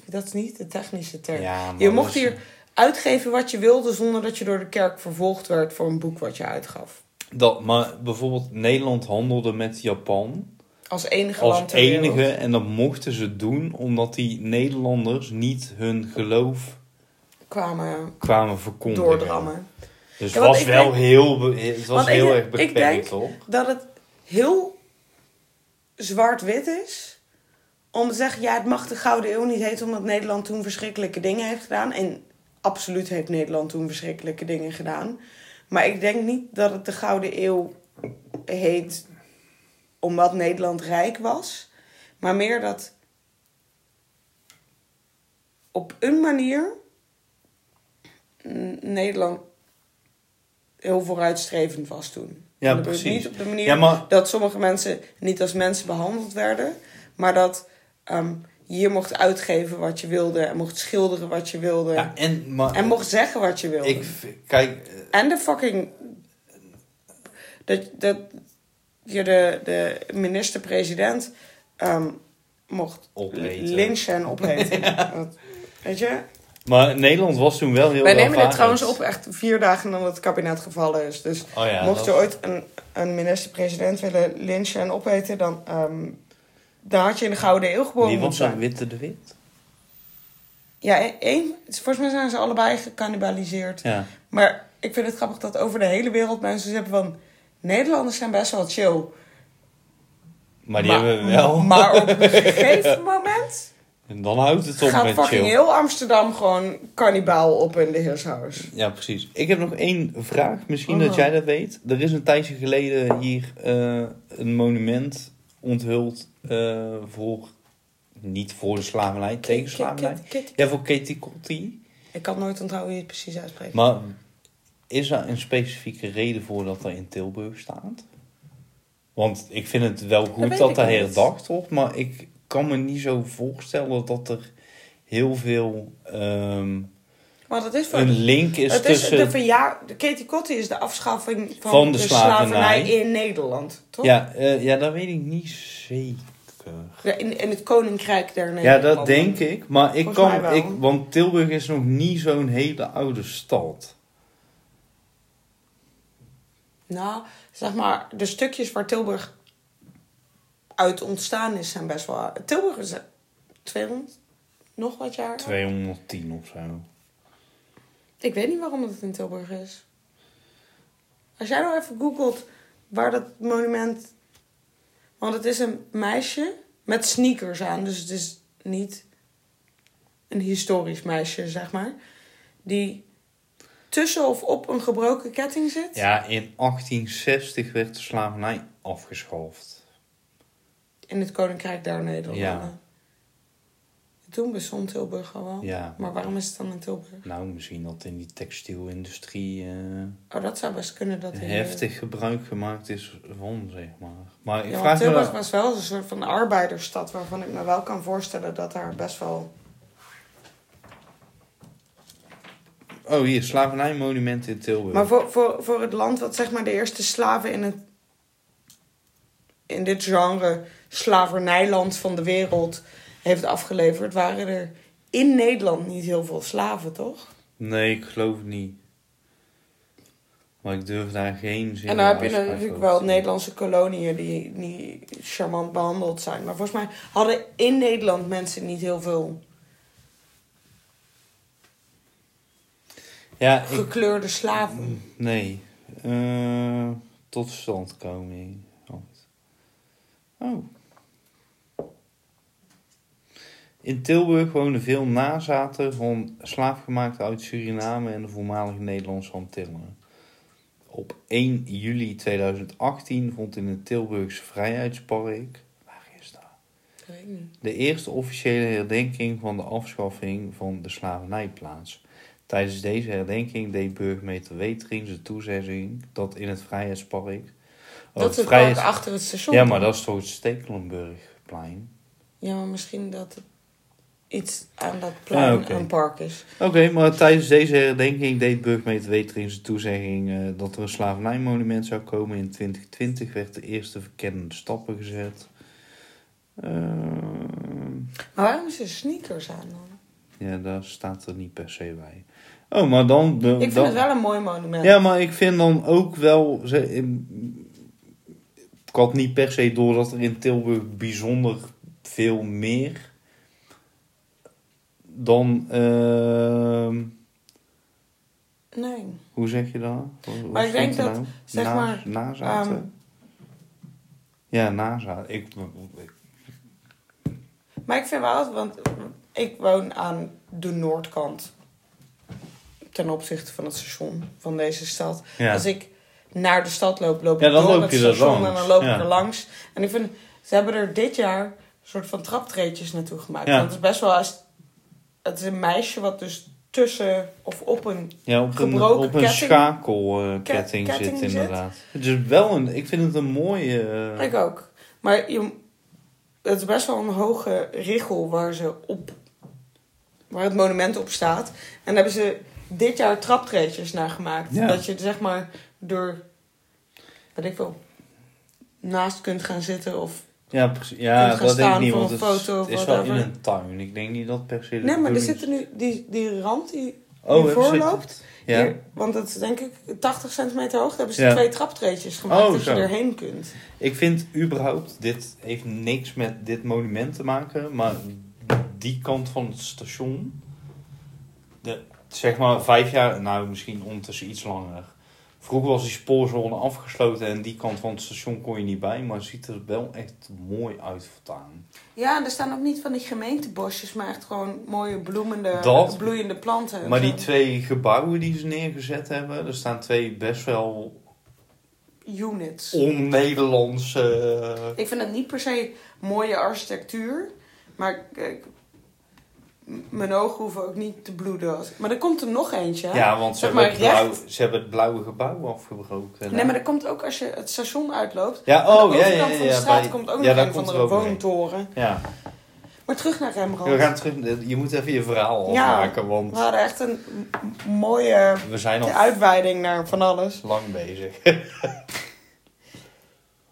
Dat is niet de technische term. Ja, je mocht hier uitgeven wat je wilde... zonder dat je door de kerk vervolgd werd voor een boek wat je uitgaf. Dat, maar bijvoorbeeld Nederland handelde met Japan Als enige als land ter wereld. enige. En dat mochten ze doen omdat die Nederlanders niet hun geloof kwamen kwamen verkondigen. doordrammen. Dus Ja, was ik wel denk- heel, het was ik heel denk- erg ik beperkt, denk- toch? dat het heel zwart-wit is. Om te zeggen, ja, het mag de Gouden Eeuw niet heten omdat Nederland toen verschrikkelijke dingen heeft gedaan. En absoluut heeft Nederland toen verschrikkelijke dingen gedaan. Maar ik denk niet dat het de Gouden Eeuw heet omdat Nederland rijk was. Maar meer dat op een manier Nederland heel vooruitstrevend was toen. Ja, dat precies. Niet op de manier Ja, maar- dat sommige mensen niet als mensen behandeld werden, maar dat ehm, je hier mocht uitgeven wat je wilde en mocht schilderen wat je wilde Ja, en, maar, en mocht zeggen wat je wilde. ik, kijk, eh, En de fucking. Dat, dat je de, de minister-president ehm, mocht Opeten. lynchen en opeten. <laughs> Weet je? maar Nederland was toen wel heel Wij nemen dit welvarend. trouwens op echt vier dagen nadat het kabinet gevallen is. Dus Oh ja, mocht dat- je ooit een, een minister-president willen lynchen en opeten, dan, ehm, dan had je in de Gouden Eeuw geboren Wie moeten was. Witte de Wit? Ja, e- één. Volgens mij zijn ze allebei gecannibaliseerd. Ja. Maar ik vind het grappig dat over de hele wereld mensen hebben van... Nederlanders zijn best wel chill. Maar die hebben we wel. Maar op <laughs> een gegeven moment En dan houdt het op gaat met fucking chill. heel Amsterdam gewoon kannibaal op in de heershuis. Ja, precies. Ik heb nog één vraag. Misschien Oh. dat jij dat weet. Er is een tijdje geleden hier eh, een monument onthuld eh, voor... Niet voor de slavernij, tegen slavernij. Ja, voor Katie Kotti. Ik kan nooit onthouden hoe je het precies uitspreekt. Maar is er een specifieke reden voor dat er in Tilburg staat? Want ik vind het wel goed dat ik er herdacht wordt, maar ik kan me niet zo voorstellen dat er heel veel ehm, Maar dat is voor... een link is het is tussen. de verjaar... De Katie Kotti is de afschaffing van, Van de de, slavernij. slavernij. in Nederland, toch? Ja, eh, ja, dat weet ik niet zeker. Ja, In, in het Koninkrijk der Ja, dat denk ik. Maar ik Volgens kan. Ik, want Tilburg is nog niet zo'n hele oude stad. Nou, zeg maar, de stukjes waar Tilburg uit ontstaan is, zijn best wel... Tilburg is 200, nog wat jaar? oud. 210 of zo. Ik weet niet waarom het in Tilburg is. Als jij nou even googelt waar dat monument... Want het is een meisje met sneakers aan. Dus het is niet een historisch meisje, zeg maar. Die tussen of op een gebroken ketting zit. Ja, in 1860 werd de slavernij afgeschaft. In het Koninkrijk der Nederlanden. Ja. Toen bestond Tilburg al wel. Ja. Maar waarom is het dan in Tilburg? Nou, misschien dat in die textielindustrie eh, Oh, dat zou best kunnen dat... in- heftig gebruik gemaakt is van, zeg maar. Maar ik Ja, want vraag me... Tilburg wel- was wel een soort van arbeidersstad waarvan ik me wel kan voorstellen dat daar best wel. Oh, hier, slavernijmonument in Tilburg. Maar voor, voor, voor het land wat zeg maar de eerste slaven in het. in dit genre slavernijland van de wereld heeft afgeleverd, waren er in Nederland niet heel veel slaven, toch? Nee, ik geloof het niet. Maar ik durf daar geen zin en dan heb je natuurlijk wel. Nederlandse koloniën die niet charmant behandeld zijn. Maar volgens mij hadden in Nederland mensen niet heel veel Ja, ik, gekleurde slaven. nee. Eh, totstandkoming. Oh. In Tilburg woonden veel nazaten van slaafgemaakten uit Suriname en de voormalige Nederlandse Antillen. Op 1 juli 2018 vond in het Tilburgse Vrijheidspark, waar is dat? De eerste officiële herdenking van de afschaffing van de slavernij plaats. Tijdens deze herdenking deed burgemeester Wetering zijn toezegging dat in het Vrijheidspark... Oh, Dat het Vrijheids- park achter het station. Ja, maar dat is toch het Stekelenburgplein? Ja, maar misschien dat het iets aan dat plein Ah, oké. een park is. Oké, maar tijdens deze herdenking deed burgemeester Wetering zijn toezegging eh, dat er een slavernijmonument zou komen. In 2020 werd de eerste verkennende stappen gezet. Ehm, Maar waarom is er sneakers aan dan? ja, daar staat er niet per se bij. Oh, maar dan... Ik vind dan- het wel een mooi monument. Ja, maar ik vind dan ook wel... Ik had niet per se door dat er in Tilburg bijzonder veel meer dan... ehm, Nee. hoe zeg je dat? Hoe- Maar ik denk dat, nou? zeg Na- maar, Nazaten? ehm, ja, nazaten. Ik, ik- Maar ik vind wel, want ik woon aan de noordkant ten opzichte van het station van deze stad. ja. Als ik naar de stad loop, loop Ja, ik dan door loop het er station en dan loop ja. ik er langs. En ik vind, ze hebben er dit jaar een soort van traptreetjes naartoe gemaakt. Ja. Want het is best wel, als, het is een meisje wat dus tussen of op een ja, op een, gebroken op een ketting- schakelketting Ke- zit ketting zit. inderdaad. Het is wel een... Ik vind het een mooie... eh, Ik ook. Maar je, het is best wel een hoge richel waar, ze op, waar het monument op staat. En daar hebben ze dit jaar traptreetjes naar gemaakt. Ja. Dat je zeg maar door, weet ik wel, naast kunt gaan zitten. Of, Ja, precies. Ja, kunt gaan dat denk ik niet, want het is, foto het wel in een tuin. Ik denk niet dat per se... nee, maar er zit er nu die, die rand die Oh, die voorloopt. Ja. Hier, want het is denk ik 80 centimeter hoog. Daar hebben ze Ja. twee traptreetjes gemaakt Oh, dat zo. je erheen kunt. Ik vind überhaupt, dit heeft niks met dit monument te maken, maar die kant van het station, de, zeg maar vijf jaar, nou misschien ondertussen iets langer. Vroeger was die spoorzone afgesloten en die kant van het station kon je niet bij, maar het ziet er wel echt mooi uit voortaan. Ja, er staan ook niet van die gemeentebosjes, maar echt gewoon mooie bloemende, Dat- bloeiende planten. en Maar die twee gebouwen die ze neergezet hebben, er staan twee best wel units. on-Nederlandse... Ik vind het niet per se mooie architectuur, maar ik, mijn ogen hoeven ook niet te bloeden. als- Maar er komt er nog eentje. Ja, want ze Zeg hebben, maar het blauw, recht- ze hebben het blauwe gebouw afgebroken. Nee, maar er komt ook als je het station uitloopt. Ja, aan oh, de ja, ja, ja. van de ja, straat bij- komt ook nog een van de woontoren. Ja, Maar terug naar Rembrandt. we gaan terug. Je moet even je verhaal Ja. afmaken, want We hadden echt een mooie we zijn al uitweiding naar van alles. lang bezig.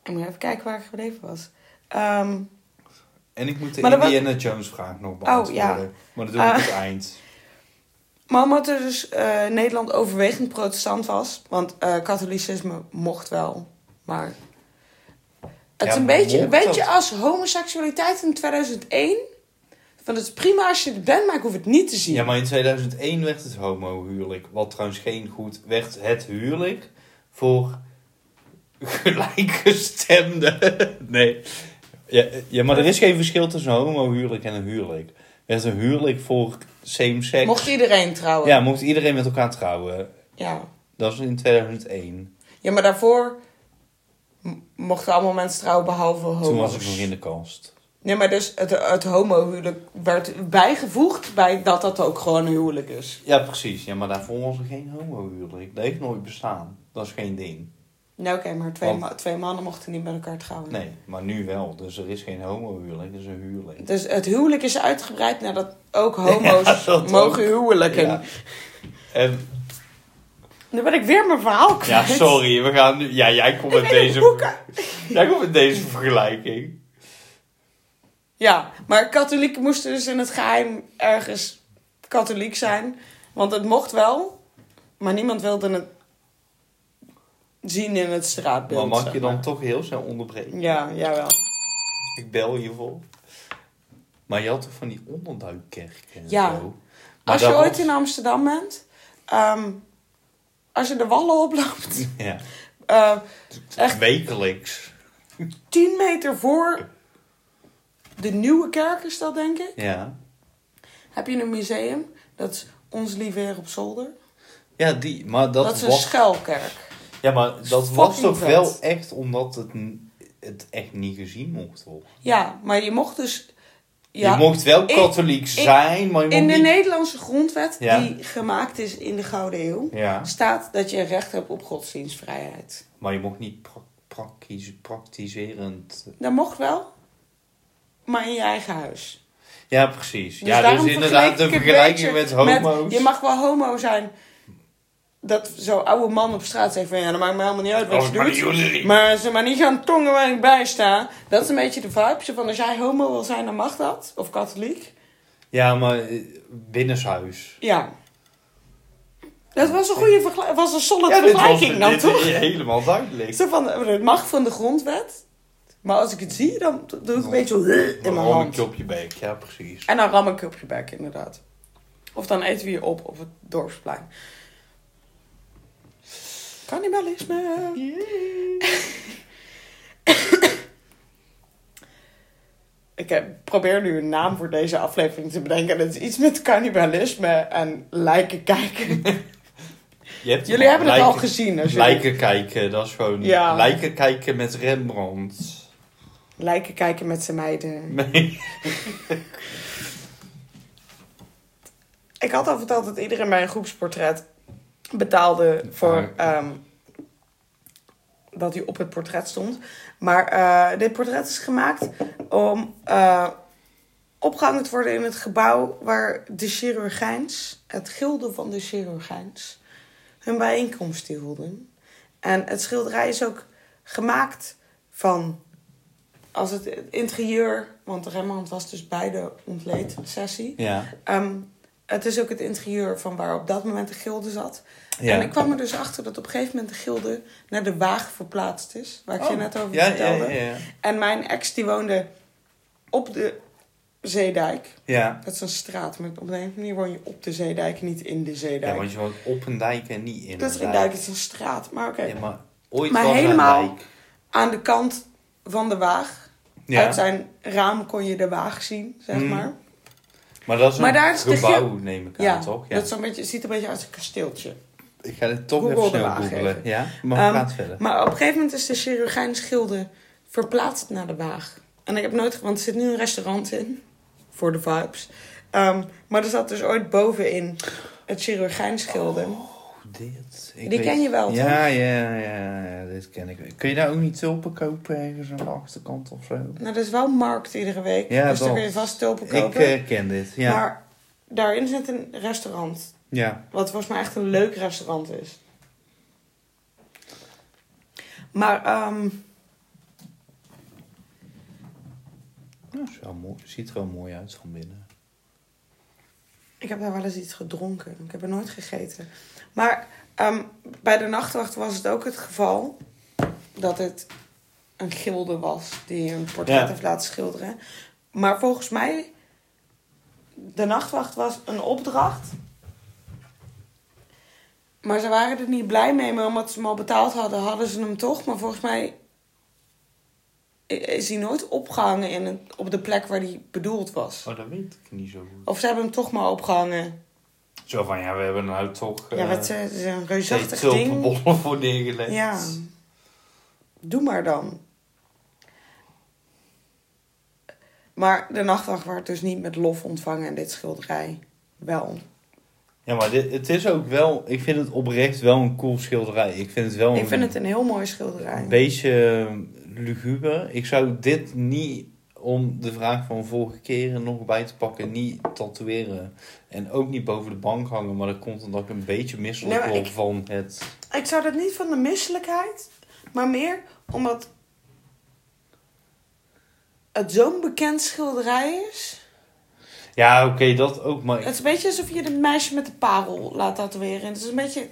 Ik moet even kijken waar ik gebleven was. Ehm, En ik moet de Maar was- Indiana Jones vraag nog beantwoorden. ja. Maar dat doe ik op het eind. <laughs> maar omdat er dus eh, Nederland overwegend protestant was, want eh, katholicisme mocht wel, maar het Ja, is een beetje, weet dat? je, als homoseksualiteit in 2001, van het is prima als je er bent, maar ik hoef het niet te zien. Ja, maar in 2001 werd het homohuwelijk. Wat trouwens geen goed... Werd het huwelijk voor <laughs> gelijkgestemden. <laughs> nee. Ja, ja, maar er is geen verschil tussen een homohuwelijk en een huwelijk. Er is een huwelijk voor same-sex. Mocht iedereen trouwen. Ja, mocht iedereen met elkaar trouwen. ja. Dat is in 2001. Ja, maar daarvoor mochten allemaal mensen trouwen behalve homo's. Toen was ik nog in de kast. Nee, maar dus het, het homohuwelijk werd bijgevoegd bij dat dat ook gewoon een huwelijk is. Ja, precies. Ja, maar daarvoor was er geen homohuwelijk. Dat heeft nooit bestaan. Dat is geen ding. Nou oké, maar twee, Want- ma- twee mannen mochten niet met elkaar trouwen. Nee, maar nu wel. Dus er is geen homohuwelijk, het is een huwelijk. Dus het huwelijk is uitgebreid nadat ook <laughs> homo's Ja, mogen ook. huwelijken. Ja. En, Nu ben ik weer mijn verhaal ja, kwijt. sorry. We gaan nu... Ja, jij komt met deze... <laughs> Jij komt met deze vergelijking. Ja, maar katholieken moesten dus in het geheim ergens katholiek zijn. Want het mocht wel, maar niemand wilde het zien in het straatbeeld. Maar mag je dan maar. toch heel snel onderbreken? Ja, jawel. Ik bel je vol. Maar je had toch van die onderduikkerken en Ja. zo? Maar Als je ooit was- in Amsterdam bent, ehm, als je de wallen oploopt, <laughs> Ja, eh, Echt? wekelijks. 10 meter voor de nieuwe kerk is dat, denk ik, Ja. heb je een museum. Dat is Ons Lieve Heer op Zolder. Ja, die. Maar dat, Dat, is een was... schuilkerk. Ja, maar dat was toch vet. wel echt omdat het, het echt niet gezien mocht worden. Ja, maar je mocht dus... Ja, je mocht wel katholiek zijn, maar je mocht in de niet... Nederlandse grondwet, Ja. die gemaakt is in de Gouden Eeuw, Ja, staat dat je recht hebt op godsdienstvrijheid. maar je mocht niet pra praktisch, praktiserend... Dat mocht wel, maar in je eigen huis. Ja, precies. Dus ja, dus inderdaad de vergelijking met homo's. je mag wel homo zijn. Dat zo'n oude man op straat zegt van ja, dat maakt me helemaal niet uit wat Oh, je maar doet. Maar ze maar niet gaan tongen waar ik bij sta. Dat is een beetje de vibe. Van als jij homo wil zijn, dan mag dat. Of katholiek. Ja, maar eh, binnenshuis. Ja. Dat was een goede vergelijking. was een solid Ja, was vergelijking dan dit toch? is helemaal duidelijk. Zo van, het mag van de grondwet. Maar als ik het zie, dan doe ik een beetje zo <laughs> in Een mijn hand. rommetje op je bek, ja precies. En dan ram ik op je bek, inderdaad. Of dan eten we je op op het dorpsplein. Cannibalisme. <coughs> Ik heb, probeer nu een naam voor deze aflevering te bedenken. Dat is iets met cannibalisme en lijken kijken. <laughs> Je hebt Jullie hebben het al gezien. Als jullie Lijken kijken, dat is gewoon... Ja. Lijken kijken met Rembrandt. lijken kijken met zijn meiden. <laughs> <laughs> Nee. Ik had al verteld dat iedereen bij een groepsportret betaalde voor Ah. ehm, dat hij op het portret stond. Maar eh, dit portret is gemaakt om eh, opgehangen te worden in het gebouw waar de chirurgijns, het gilde van de chirurgijns, hun bijeenkomst hielden. En het schilderij is ook gemaakt van als het interieur, want Rembrandt was dus bij de ontleedsessie. Ja. Ehm, het is ook het interieur van waar op dat moment de gilde zat. ja. En ik kwam er dus achter dat op een gegeven moment de gilde naar de Waag verplaatst is. Waar ik je Oh. net over ja, vertelde. ja, ja. En mijn ex die woonde op de Zeedijk. Ja. Dat is een straat, maar op de een manier woon je op de Zeedijk, niet in de Ja, Zeedijk. want je woont op een dijk en niet in dat is een dijk. dijk, het is een straat. Maar oké, Ja, maar ooit Maar was helemaal- een dijk. aan de kant van de Waag. Uit zijn raam kon je de Waag zien, zeg Hmm. maar. Maar dat is een Maar daar is de gebouw, neem ik aan, Ja, toch? Ja. dat is een beetje, ziet er een beetje uit als een kasteeltje. Ik ga dit toch Google even snel even. Ja, maar Ehm, verder. Maar op een gegeven moment is de chirurgijn Schilde verplaatst naar de Waag. En ik heb nooit... Want er zit nu een restaurant in. Voor de vibes. Ehm, maar er zat dus ooit bovenin het chirurgijnschilder. Oh, dit. Ik Die ken je wel, toch? Ja, ja, ja, ja, dit ken ik. Kun je daar ook niet tulpen kopen ergens aan de achterkant of zo? Nou, dat is wel markt iedere week. Ja, dus dat. kun je vast tulpen Ik kopen. eh, ken dit, ja. Maar daarin zit een restaurant. ja. Wat volgens mij echt een leuk restaurant is. Maar, ehm, Ja, is wel mooi. Ziet er wel mooi uit van binnen. ik heb daar wel eens iets gedronken. Ik heb er nooit gegeten. Maar ehm, bij de nachtwacht was het ook het geval dat het een gilde was die een portret Ja. heeft laten schilderen. Maar volgens mij, de nachtwacht was een opdracht. Maar ze waren er niet blij mee, maar omdat ze hem al betaald hadden, hadden ze hem toch. Maar volgens mij is hij nooit opgehangen in op de plek waar hij bedoeld was. Oh, dat weet ik niet zo goed. Of ze hebben hem toch maar opgehangen. Zo van, ja, we hebben nou toch... ja, wat, eh, het is een reusachtig ding. voor neergelegd. Ja. Doe maar dan. Maar de nachtwacht werd dus niet met lof ontvangen en dit schilderij wel. Ja, maar dit, het is ook wel... Ik vind het oprecht wel een cool schilderij. Ik vind het wel Ik een vind het een heel mooi schilderij. een beetje luguber. Ik zou dit niet, om de vraag van vorige keren nog bij te pakken, niet tatoeëren. En ook niet boven de bank hangen. Maar dat komt omdat ik een beetje misselijk maar word van het... Ik zou dat niet van de misselijkheid, maar meer omdat het zo'n bekend schilderij is. Ja, oké, dat ook. Maar Het is een beetje alsof je de meisje met de parel laat tatoeëren. Het is een beetje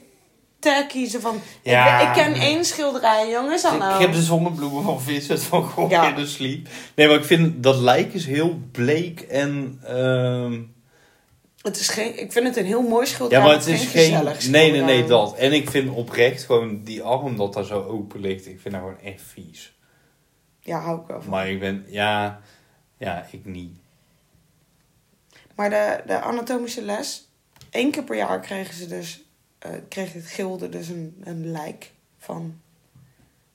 ter kiezen van... Ja. Ik, ik ken één schilderij, jongens. Ik Hallo. heb de zonnebloemen van Vincent van Gogh Ja. in de sleep. Nee, maar ik vind dat lijk is heel bleek en... ehm, Het is geen, ik vind het een heel mooi ja, schilderij. maar het is geen... Nee, nee, nee, dat. En ik vind oprecht gewoon die arm dat daar zo open ligt. Ik vind dat gewoon echt vies. Ja, hou ik wel van. Maar ik ben... Ja, ja ik niet. Maar de, de anatomische les, één keer per jaar kregen ze dus, kreeg het gilde dus een, een lijk van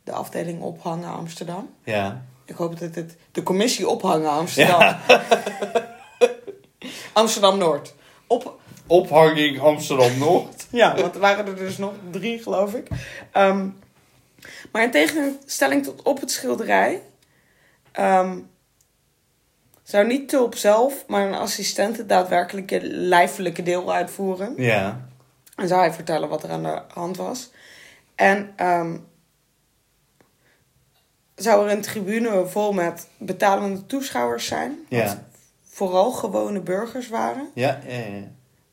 de afdeling ophangen Amsterdam. Ja. Ik hoop dat het de commissie ophangen Amsterdam. <laughs> Amsterdam Noord. Op, Ophanging Amsterdam-Noord. <laughs> ja, want er waren er dus nog drie, geloof ik. Ehm, maar in tegenstelling tot op het schilderij, ehm, zou niet Tulp zelf, maar een assistent het daadwerkelijke lijfelijke deel uitvoeren. Ja. En zou hij vertellen wat er aan de hand was. En ehm, zou er een tribune vol met betalende toeschouwers zijn. Wat Ja. vooral gewone burgers waren. Ja, ja, ja.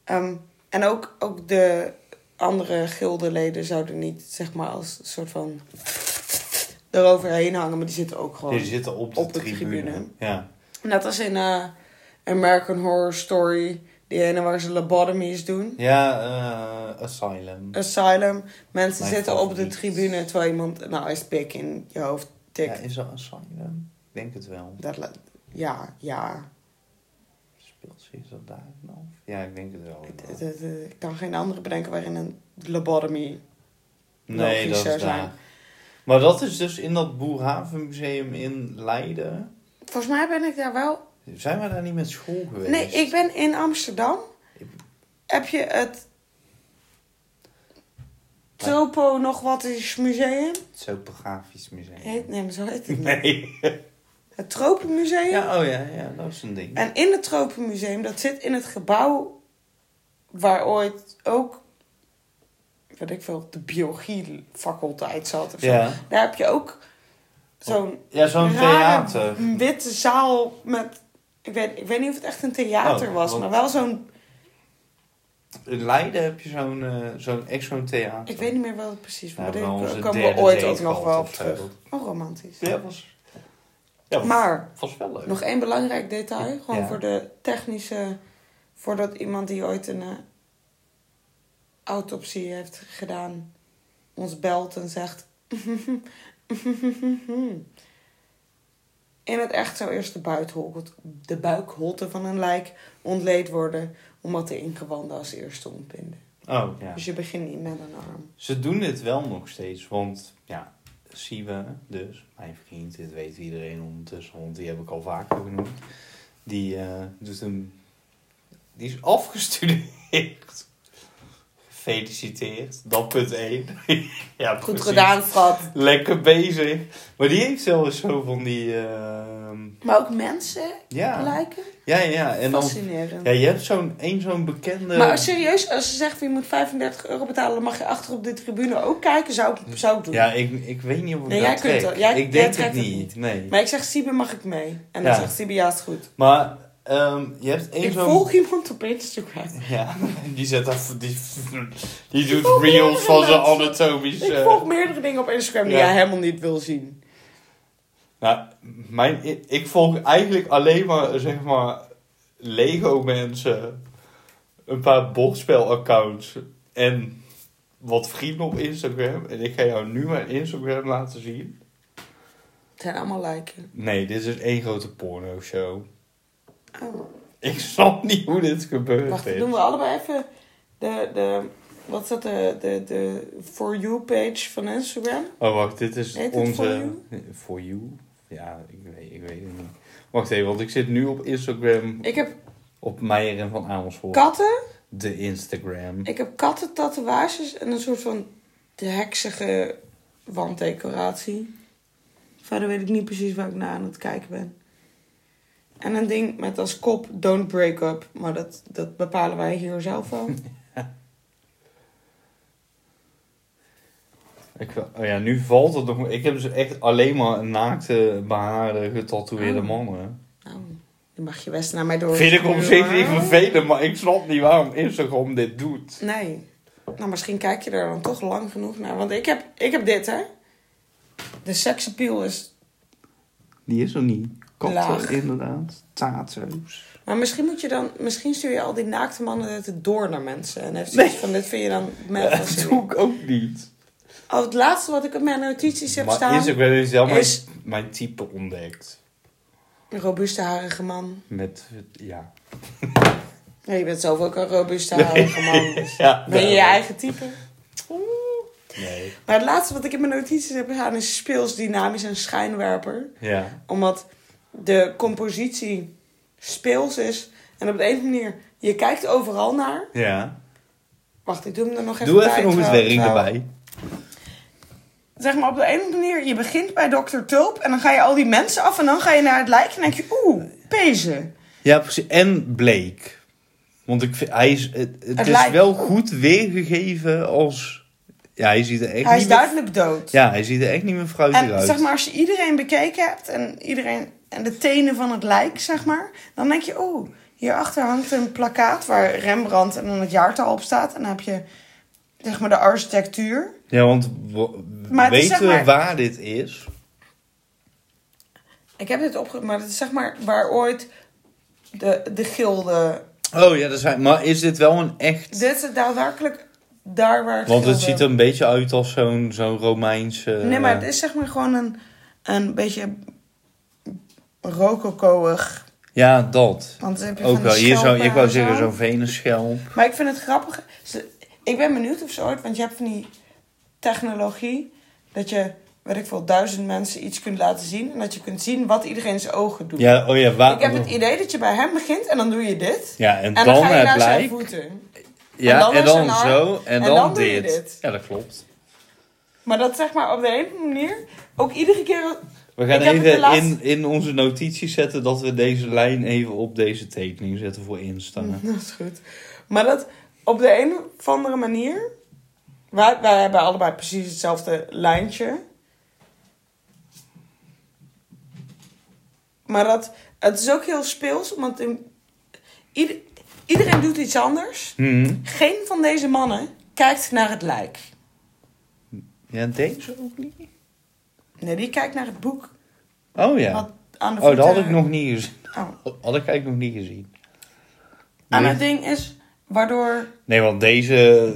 Ehm, en ook, ook de andere gildeleden zouden niet, zeg maar, als een soort van eroverheen hangen. Maar die zitten ook gewoon Die zitten op de, op de tribune. tribune. Ja. Net als in eh, American Horror Story. Die ene waar ze lobotomies doen. Ja, eh, Asylum. Asylum. Mensen Mijn zitten op de tribune terwijl iemand nou is pik in je hoofd Ja, tikt. is dat Asylum? Ik denk het wel. Dat, ja, ja. Speelt zich dat daar af? Ja, ik denk het wel. Ik kan geen andere bedenken waarin een lobotomy... Nee, dat zou zijn. daar. Maar dat is dus in dat Boerhavenmuseum in Leiden. Volgens mij ben ik daar wel... Zijn we daar niet met school geweest? Nee, ik ben in Amsterdam. Heb je het... Tropo nog wat is museum? Het Topografisch museum. Heet, nee, maar zo heet het niet. Nee. Het Tropenmuseum. Ja, oh ja, ja, dat is een ding. En in het Tropenmuseum, dat zit in het gebouw waar ooit ook, weet ik veel, de biologiefaculteit zat of zo. Ja, Daar heb je ook zo'n ja zo'n theater. witte zaal met, ik weet, ik weet niet of het echt een theater Oh, was, want- maar wel zo'n, In Leiden heb je zo'n eh, zo'n echt zo'n theater. ik weet niet meer wat het precies was, maar daar komen we ooit ook nog wel op terug. Oh, romantisch. Ja, was... Ja, Maar, was wel leuk. nog één belangrijk detail, gewoon Ja. voor de technische, voordat iemand die ooit een eh, autopsie heeft gedaan, ons belt en zegt. <laughs> In het echt zou eerst de, buitenholte- de buikholte van een lijk ontleed worden, omdat de ingewanden als eerste ontbinden. Oh, ja. Dus je begint niet met een arm. Ze doen dit wel nog steeds, want ja, Siebe, dus mijn vriend, dit weet iedereen ondertussen, want die heb ik al vaker genoemd. Die eh, doet een die is afgestudeerd. Gefeliciteerd. Dat punt 1. <laughs> ja, Goed precies. gedaan, schat. Lekker bezig. Maar die heeft zelfs zo van die... ehm, Maar ook mensen ja. lijken. ja, ja. En dan... Fascinerend. Ja, je hebt zo'n één zo'n bekende... Maar serieus, als ze zeggen van je moet 35 euro betalen, dan mag je achter op de tribune ook kijken, zou ik, zou ik doen. Ja, ik, ik weet niet of ik Nee, dat jij kunt dat. Jij- ik denk het het niet. Nee. Maar ik zeg, Siebe mag ik mee. En dan Ja. zegt Siebe, ja, is goed. Maar ehm, je hebt één Ik volg iemand op Instagram. Ja, <laughs> die zet daar... Die, <laughs> die doet reels van zijn mensen. anatomisch... Ik volg meerdere dingen op Instagram die Ja. jij helemaal niet wil zien. Nou, mijn, ik- ik volg eigenlijk alleen maar, zeg maar, Lego mensen, een paar bordspelaccounts en wat vrienden op Instagram. En ik ga jou nu mijn Instagram laten zien. Het zijn allemaal lijken. Nee, dit is één grote porno show. Oh. Ik snap niet hoe dit gebeurd Wacht, is. doen we allebei even de, de wat is dat, de, de, de For You page van Instagram. Oh, wacht, dit is Heet onze... For You? For you? Ja, ik weet, ik weet het niet. Wacht even, want ik zit nu op Instagram Ik heb op Meijer en van Amersfoort. katten, De Instagram. ik heb katten tatoeages en een soort van de heksige wanddecoratie. Verder weet ik niet precies waar ik naar aan het kijken ben. En een ding met als kop Don't Break Up. Maar dat, dat bepalen wij hier zelf wel. <laughs> Ik, wel- oh ja, nu valt het nog. Ik heb dus echt alleen maar naakte, behaarde, getatoeëerde Oh. mannen. Nou, dan mag je best naar mij door. Vind ik op zich niet vervelend, maar ik snap niet waarom Instagram dit doet. Nee. Nou, misschien kijk je er dan toch lang genoeg naar. Want ik heb, ik heb dit, hè. De seksappeal is... Die is er niet. Laag. inderdaad. Tato's. Maar misschien moet je dan... Misschien stuur je al die naakte mannen het door naar mensen. En heeft zoiets van, dit vind je dan <laughs> met Dat doe ik ook niet. Oh, het laatste wat ik op mijn notities heb Maar staan... Is wel mijn, is- mijn type ontdekt. Een robuuste harige man. Met, ja. Ja, je bent zelf ook een robuuste harige man. Dus <laughs> ja ben je je eigen type? Nee. Maar het laatste wat ik in mijn notities heb staan is speels, dynamisch en schijnwerper. Ja. Omdat de compositie speels is. En op de een of andere manier, je kijkt overal naar. Ja. Wacht, ik doe hem er nog even Doe bij. even nog eens trouw- erbij. Zeg maar op de een of andere manier, je begint bij Dr. Tulp. En dan ga je al die mensen af en dan ga je naar het lijk. En dan denk je, oeh, pezen. Ja, precies. En Blake. Want ik vind, hij is, het, het Het is lijkt- wel goed weergegeven als... Ja, hij ziet er echt Hij is meer... duidelijk dood. Ja, hij ziet er echt niet meer fruitig En uit. zeg maar, als je iedereen bekeken hebt en iedereen en de tenen van het lijk, zeg maar, dan denk je, oeh, hierachter hangt een plakkaat waar Rembrandt en dan het jaartal op staat. En dan heb je, zeg maar, de architectuur. Ja, want Maar het is weten zeg we waar dit is? Ik heb dit opge... Maar het is zeg maar waar ooit de, de gilde... Oh ja, dat zijn, maar is dit wel een echt... Dit is daadwerkelijk daar waar het Want het gilde- ziet er een beetje uit als zo'n zo'n Romeinse... Nee, maar het is zeg maar gewoon een, een beetje rococoig. Ja, dat. Want dan heb je Ook wel. Hier schelpen ik wou en zeggen zo. zo'n venusschelp. Maar ik vind het grappig. Ik ben benieuwd of ze ooit, want je hebt van die technologie dat je, weet ik veel, duizend mensen iets kunt laten zien en dat je kunt zien wat iedereen zijn ogen doet. Ja, oh ja, waar... Ik heb het idee dat je bij hem begint en dan doe je dit. Ja, en, En dan, dan, ga je naar zijn lijk. voeten. Ja, en dan en naar dan, zijn arm. zo. En, En dan, dan doe je dit. dit. Ja, dat klopt. Maar dat zeg maar op de een andere manier ook iedere keer. We gaan Ik even laatste- in, in onze notities zetten dat we deze lijn even op deze tekening zetten voor Insta. <laughs> Dat is goed. Maar dat op de een of andere manier. Wij, wij hebben allebei precies hetzelfde lijntje. Maar dat, het is ook heel speels, want in, ieder, iedereen doet iets anders. Mhm. Geen van deze mannen kijkt naar het lijk. Ja, deze ook niet? Nee, die kijkt naar het boek. Oh ja. Wat aan de Oh, dat had ik nog niet gezien. Oh. <laughs> Had ik eigenlijk nog niet gezien. En Nee. het ding is, waardoor... Nee, want deze...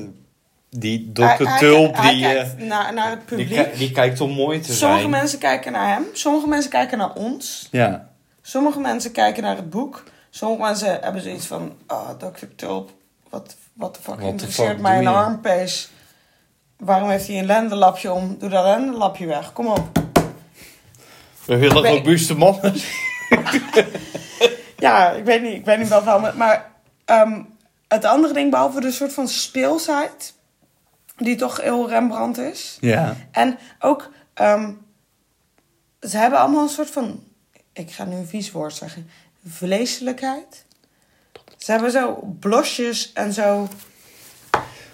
Die hij- Tulp, hij die, kijkt eh, naar, naar het publiek. die kijkt om mooi te Sommige zijn. mensen kijken naar hem, sommige mensen kijken naar ons. Ja. Sommige mensen kijken naar het boek. Sommige mensen hebben zoiets van... Oh, Dr. Tulp, wat, wat de fuck the interesseert mij een armpees? Waarom heeft hij een lendenlapje om? Doe dat lendenlapje weg. Kom op. We willen ben- robuuste mannen. <laughs> Ja, ik weet niet, ik weet niet wel van... Maar ehm, het andere ding, behalve de soort van speelsheid, die toch heel Rembrandt is. Ja. En ook, ehm, ze hebben allemaal een soort van, ik ga nu een vies woord zeggen, vleeselijkheid. Ze hebben zo blosjes en zo.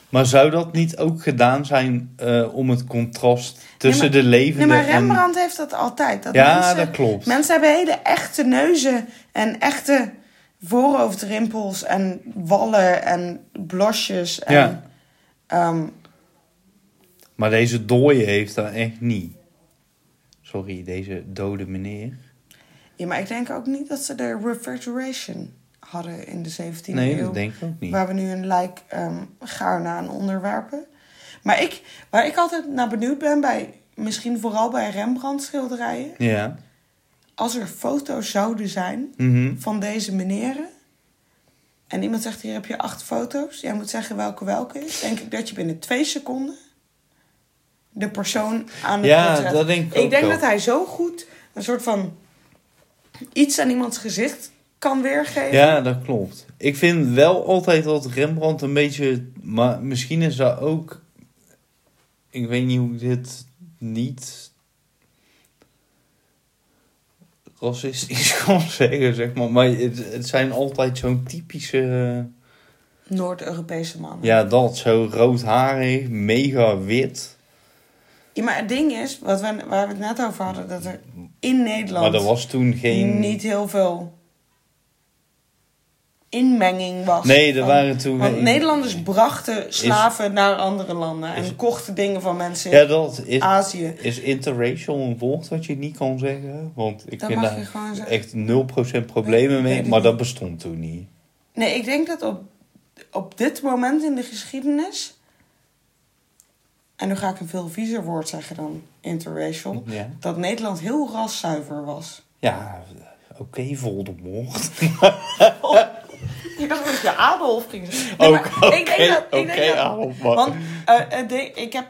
Maar zou dat niet ook gedaan zijn eh, om het contrast tussen Nee, maar- de levende Nee, maar en... Rembrandt heeft dat altijd. Dat Ja, mensen, dat klopt. Mensen hebben hele echte neuzen en echte voorhoofdrimpels en wallen en blosjes. En, Ja. ehm, Maar deze dooie heeft dat echt niet. Sorry, deze dode meneer. ja, maar ik denk ook niet dat ze de refrigeration hadden in de 17e Nee, eeuw. dat denk ik ook niet. Waar we nu een lijk ehm gaarne aan onderwerpen. Maar ik, waar ik altijd naar benieuwd ben, bij, misschien vooral bij Rembrandt schilderijen. Ja. Als er foto's zouden zijn Mhm. van deze meneren. En iemand zegt, hier heb je acht foto's. Jij moet zeggen welke welke is. Denk ik dat je binnen twee seconden de persoon aan het Ja, portret- dat denk ik Ik ook denk wel. dat hij zo goed een soort van iets aan iemands gezicht kan weergeven. Ja, dat klopt. Ik vind wel altijd dat Rembrandt een beetje... Maar misschien is dat ook... Ik weet niet hoe ik dit niet... racistisch <laughs> kan zeggen, zeg maar. Maar het, het zijn altijd zo'n typische... Noord-Europese mannen. Ja, dat. Zo roodharig, mega wit. Ja, maar het ding is, wat we, waar we het net over hadden, dat er in Nederland Maar er was toen geen... niet heel veel inmenging was. Nee, er van- waren toen... Want Nederlanders brachten slaven naar andere landen en Is- kochten dingen van mensen in Ja, dat is... Azië. Is interracial een woord wat je niet kan zeggen? Want ik Dat vind daar echt 0% problemen Nee, mee, maar dat bestond toen niet. Nee, ik denk dat op, op dit moment in de geschiedenis. En nu ga ik een veel viezer woord zeggen dan interracial. Ja, Dat Nederland heel raszuiver was. ja oké, Voldemort. <laughs> <laughs> <laughs> Ik dacht dat je Adolf ging zeggen. Nee, Ook, maar Oké, ik denk dat- ik denk dat- Adolf, maar- Want eh, het ding, ik heb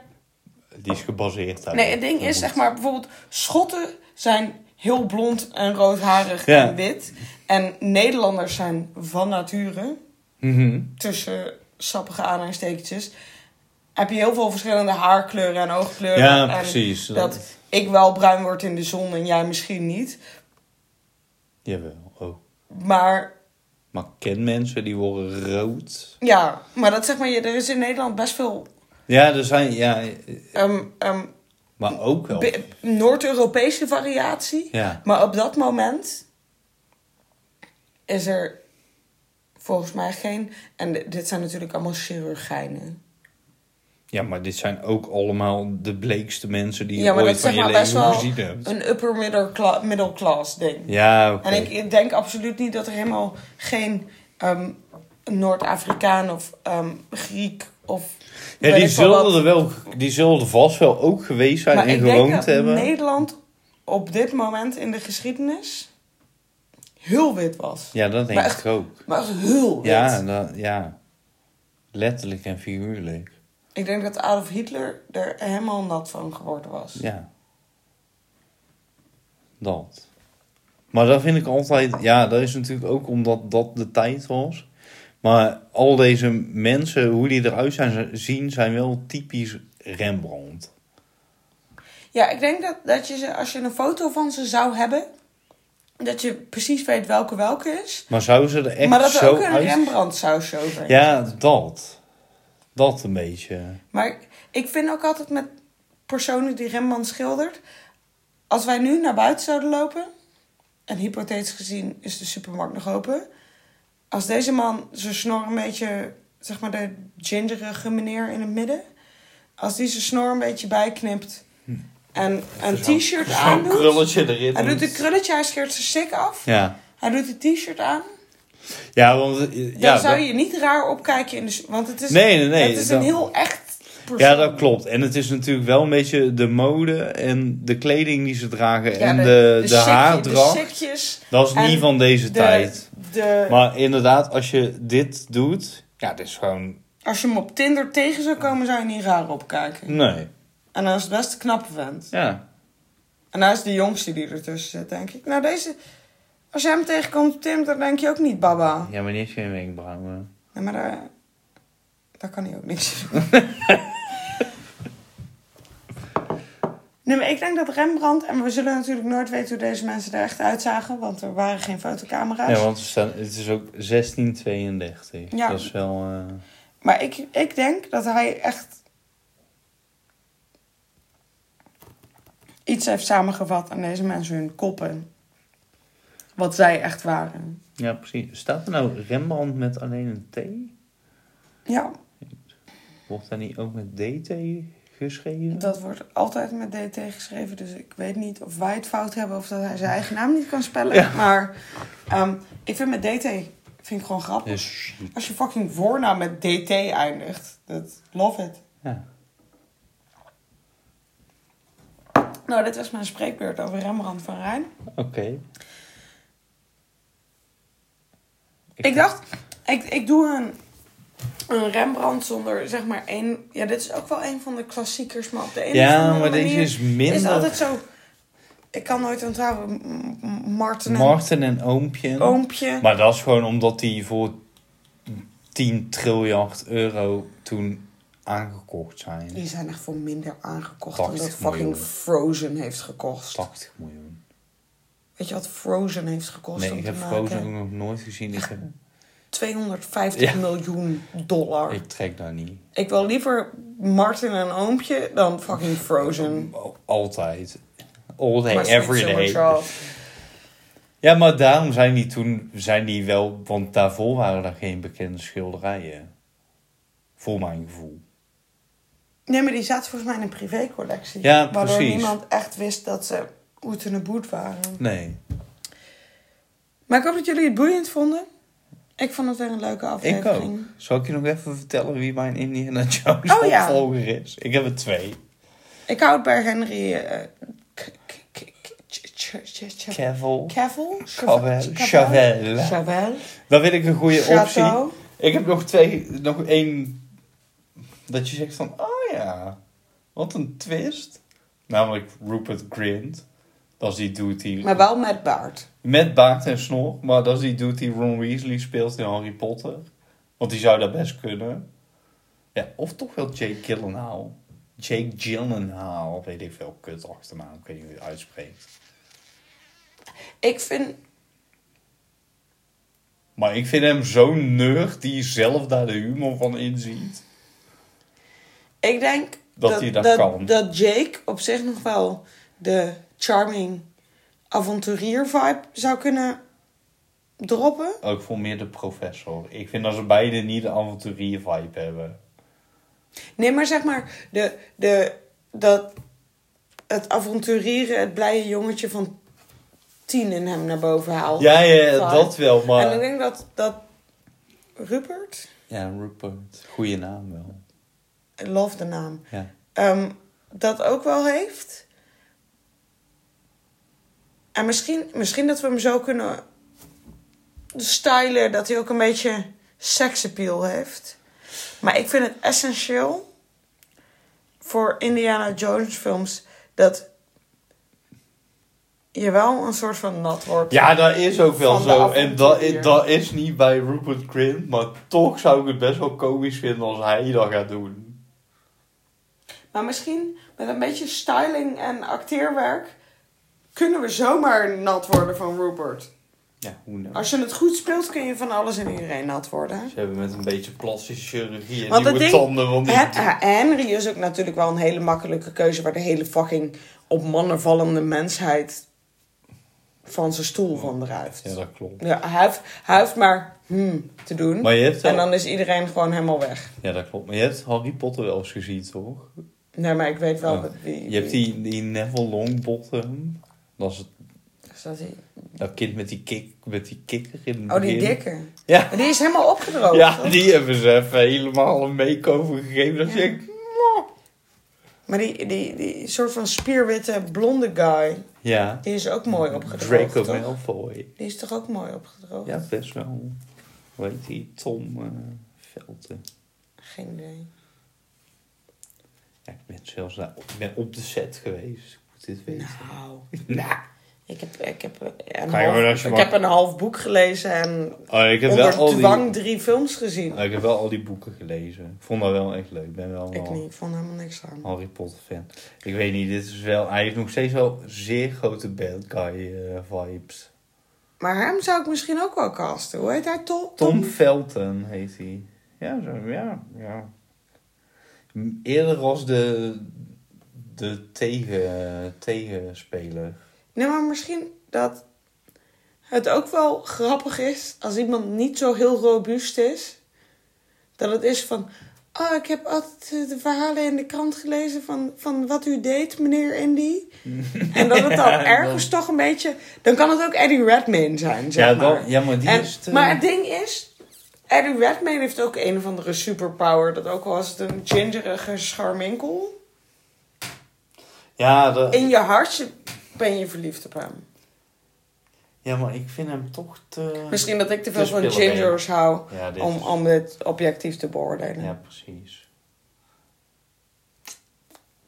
Die is gebaseerd daarop. Nee, het ding is, zeg maar, bijvoorbeeld Schotten zijn heel blond en roodharig Ja. en wit. En Nederlanders zijn van nature, Mhm. tussen sappige aanhalingstekentjes, heb je heel veel verschillende haarkleuren en oogkleuren. Ja, en precies. Dat ik wel bruin word in de zon en jij misschien niet. Jawel, oh. Maar Maar ken mensen die worden rood? ja, maar dat zeg maar, je- er is in Nederland best veel Ja, er zijn, ja, ehm, ehm, maar ook wel. Noord-Europese variatie. Ja. Maar op dat moment is er volgens mij geen. En dit zijn natuurlijk allemaal chirurgijnen. Ja, maar dit zijn ook allemaal de bleekste mensen die je Ja, maar ooit dat van je best leven wel gezien hebt. een upper middle, cla- middle class ding. Ja, oké. En ik, denk absoluut niet dat er helemaal geen ehm, Noord-Afrikaan of ehm, Griek of. Ja, die wat. zullen er wel, die zullen er vast wel ook geweest zijn Maar en ik denk gewoond dat hebben. Nederland op dit moment in de geschiedenis heel wit was. Ja, dat denk Maar ik echt- ook. Maar echt heel wit. Ja, dat, ja, letterlijk en figuurlijk. Ik denk dat Adolf Hitler er helemaal nat van geworden was. Ja, dat. Maar dat vind ik altijd, ja, dat is natuurlijk ook omdat dat de tijd was. Maar al deze mensen, hoe die eruit zijn, zien, zijn wel typisch Rembrandt. Ja, ik denk dat, dat je ze, als je een foto van ze zou hebben, dat je precies weet welke welke is. Maar zouden ze er echt maar dat er zo ook een uit... Rembrandt sausje over Ja, dat. Dat een beetje. Maar ik- vind ook altijd met personen die Rembrandt schildert, als wij nu naar buiten zouden lopen, en hypothetisch gezien is de supermarkt nog open, als deze man zijn snor een beetje, zeg maar de gingerige meneer in het midden, als die zijn snor een beetje bijknipt en een t-shirt Zo'n aandoet, krulletje erin. hij doet doet. een krulletje, hij scheert zijn sik af, Ja. hij doet een t-shirt aan, Ja, want... eh, dan Ja, zou dat- je niet raar opkijken in de, want het is, Nee, nee, nee. het is een heel echt persoon. Ja, dat klopt. En het is natuurlijk wel een beetje de mode en de kleding die ze dragen Ja, en de, de, haardracht. De dat is niet van deze de- tijd. Maar inderdaad, als je dit doet, ja, dit is gewoon... als je hem op Tinder tegen zou komen, zou je niet raar opkijken. Nee. En dan is het best een knappe vent. Ja. En hij is de jongste die ertussen zit, denk ik. Nou, deze... Als je hem tegenkomt, Tim, dan denk je ook niet baba. Ja, maar die heeft geen wenkbrauwen. Nee, maar daar, daar kan hij ook niks doen. <laughs> nee, maar ik denk dat Rembrandt... En we zullen natuurlijk nooit weten hoe deze mensen er echt uitzagen. Want er waren geen fotocamera's. Ja, want het is ook 1632. Ja. Dat is wel... eh, Maar ik, ik denk dat hij echt... Iets heeft samengevat aan deze mensen hun koppen. Wat zij echt waren. Ja, precies. Staat er nou Rembrandt met alleen een T? Ja, Wordt daar niet ook met DT geschreven? dat wordt altijd met DT geschreven. Dus ik weet niet of wij het fout hebben of dat hij zijn eigen naam niet kan spellen. Ja. Maar ehm, ik vind met DT vind ik gewoon grappig. Als je fucking voornaam met DT eindigt. Dat love it. Ja. Nou, dit was mijn spreekbeurt over Rembrandt van Rijn. Oké. Ik dacht, ik, ik doe een, een Rembrandt zonder zeg maar één. Ja, dit is ook wel een van de klassiekers, maar op de of Ja, maar deze is minder... is altijd zo. Ik kan nooit onthouden. Martin en Marten en Oompje. Oompje. Maar dat is gewoon omdat die voor 10 triljard euro toen aangekocht zijn. Die zijn echt voor minder aangekocht dan 80 dat fucking miljoen. Frozen heeft gekost. 80 miljoen. Weet je wat Frozen heeft gekost? Nee, om ik te heb maken? Frozen nog nooit gezien. Ik, heb, <laughs> 250 Ja. miljoen dollar. Ik, ik trek daar niet. wil liever Martin en Oompje dan fucking Frozen. <laughs> Altijd. All day, every day. Ja, maar daarom zijn die toen zijn die wel... Want daarvoor waren er geen bekende schilderijen. Voor mijn gevoel. Nee, maar die zaten volgens mij in een privécollectie. Ja, Waardoor precies. niemand echt wist dat ze oet en boet waren. Nee. Maar ik hoop dat jullie het boeiend vonden. Ik vond het weer een leuke Ik aflevering. ook. Zal ik je nog even vertellen wie mijn Indiana Jones Oh, ja. is? Ik heb er twee. Ik hou het bij Henry... Cavill. Cavill? Chavel. Chavel? Dan vind ik een goede optie. Ik heb nog twee, nog één. Dat je zegt van, oh ja, wat een twist. Namelijk Rupert Grint. Dat is die dude die... Maar wel met baard. Met baard en snor. Maar dat is die dude die Ron Weasley speelt in Harry Potter. Want die zou dat best kunnen. Ja, of toch wel Jake Gyllenhaal. Jake Gyllenhaal. Weet ik veel, kut achternaam. Ik weet niet hoe je het uitspreekt. Ik vind... Maar ik vind hem zo'n nerd die zelf daar de humor van inziet. Ik denk Dat hij dat kan. dat Jake op zich nog wel de charming avonturier vibe zou kunnen droppen. Ook voor meer de professor. Ik vind dat ze beide niet de avonturier vibe hebben. Nee, maar zeg maar, de, de, dat, het avonturieren, het blije jongetje van tien in hem naar boven haalt. Ja, ja, dat wel, En ik maar... denk dat, dat Rupert, Ja, Rupert. Goeie naam wel. Love de naam, Ja. ehm, dat ook wel heeft. En misschien, misschien dat we hem zo kunnen stylen dat hij ook een beetje seksappeal heeft. Maar ik vind het essentieel voor Indiana Jones films dat je wel een soort van nat wordt. Ja, dat is ook wel zo. En dat, avonturier. dat is niet bij Rupert Grint. Maar toch zou ik het best wel komisch vinden als hij dat gaat doen. Maar misschien met een beetje styling en acteerwerk kunnen we zomaar nat worden van Rupert. Ja, hoe nou? Als je het goed speelt, kun je van alles en iedereen nat worden. Ze hebben met een beetje plastische chirurgie en Want het nieuwe ding- tanden. Want die... Hen- Henry is ook natuurlijk wel een hele makkelijke keuze waar de hele fucking op mannen vallende mensheid van zijn stoel van drijft. Ja, dat klopt. Ja, hij, heeft, hij heeft maar hmm te doen. Maar je hebt En dan is iedereen gewoon helemaal weg. Ja, dat klopt. Maar je hebt Harry Potter wel eens gezien, toch? Nee, maar ik weet wel Oh. wie. Je hebt die, die Neville Longbottom. Dat is het, Is dat die? dat kind met die, kik, met die kikker in Oh, die begin. dikke. Ja. Die is helemaal opgedroogd. Ja, toch? die hebben ze even helemaal een make-over gegeven. Dat Ja. je Maar die, die, die soort van spierwitte blonde guy, ja, die is ook mooi opgedroogd. Draco toch? Malfoy. Die is toch ook mooi opgedroogd? Ja, best wel. Hoe heet die? Tom eh Velten. Geen idee. Ja, ik ben zelfs ik ben op de set geweest. Dit weten. Nou, <laughs> Nou. ik heb, ik heb een Ga je half- ik heb een half boek gelezen en Oh, ik heb wel onder al die... dwang drie films gezien. Oh, ik heb wel al die boeken gelezen. Ik vond dat wel echt leuk. Ik ben wel Ik wel niet, ik vond helemaal niks aan. Harry Potter fan. Ik weet niet, dit is wel... Hij heeft nog steeds wel zeer grote bad guy eh, vibes. Maar hem zou ik misschien ook wel casten. Hoe heet hij? Tom? Tom Felton heet hij. Ja, zo, ja, ja. Eerder als de, de tegen, tegenspeler. Nee, maar misschien dat het ook wel grappig is als iemand niet zo heel robuust is. Dat het is van, oh, ik heb altijd eh, de verhalen in de krant gelezen van, van wat u deed, meneer Indy. <laughs> en dat het dan ergens toch een beetje, dan kan het ook Eddie Redmayne zijn, zeg Ja, maar. dan, ja, maar die En- is te- Maar het ding is, Eddie Redmayne heeft ook een of andere superpower. Dat ook al was het een gingerige scharminkel. Ja, In je hartje ben je verliefd op hem. ja, maar ik vind hem toch te... Misschien dat ik te veel te van gingers hou Ja, om, is- om dit objectief te beoordelen. Ja, precies.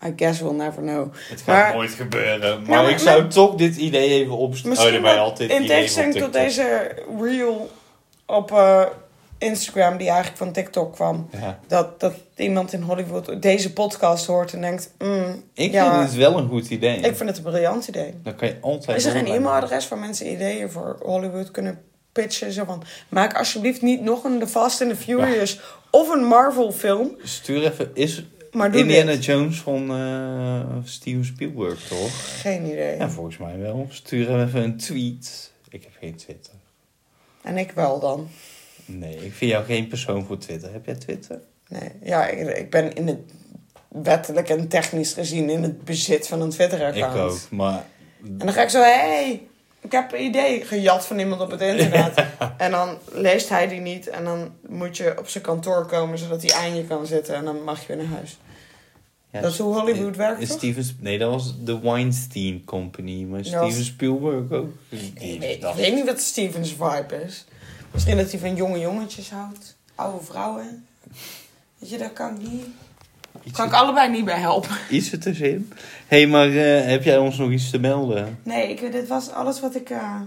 I guess we'll never know. Het gaat Maar- nooit gebeuren. Maar, maar- ik zou toch dit idee even. Misschien oh, altijd in tegenstelling tot deze reel op eh, Instagram, die eigenlijk van TikTok kwam. Ja. Dat, dat iemand in Hollywood deze podcast hoort en denkt... mm, Ik ja, vind het wel een goed idee. ik vind het een briljant idee. Dan kan je altijd... Is er geen online- e-mailadres waar mensen ideeën voor Hollywood kunnen pitchen? Zo van, maak alsjeblieft niet nog een The Fast and the Furious of een Marvel film. Stuur even... Is Maar Indiana dit. Jones van eh, Steven Spielberg, toch? Geen idee. Ja, volgens mij wel. Stuur even een tweet. Ik heb geen Twitter. En ik wel dan. Nee, ik vind jou geen persoon voor Twitter. Heb jij Twitter? Nee, ja, ik, ik ben in het wettelijk en technisch gezien in het bezit van een Twitter-account. Ik ook, maar... En dan ga ik zo, hé, hey, ik heb een idee gejat van iemand op het internet. <laughs> En dan leest hij die niet en dan moet je op zijn kantoor komen zodat hij aan je kan zitten en dan mag je weer naar huis. Ja, Dat is hoe Hollywood werkt, is toch? Steven, nee, dat was de Weinstein Company. Maar Steven Spielberg ook. Ik dacht- ik weet niet wat Stevens vibe is. Misschien dat hij van jonge jongetjes houdt. Oude vrouwen. Weet je, daar kan ik niet... Iets, Kan ik allebei niet bij helpen. iets er tussenin. Hé, hey, maar eh, heb jij ons nog iets te melden? Nee, ik, dit was alles wat ik... eh,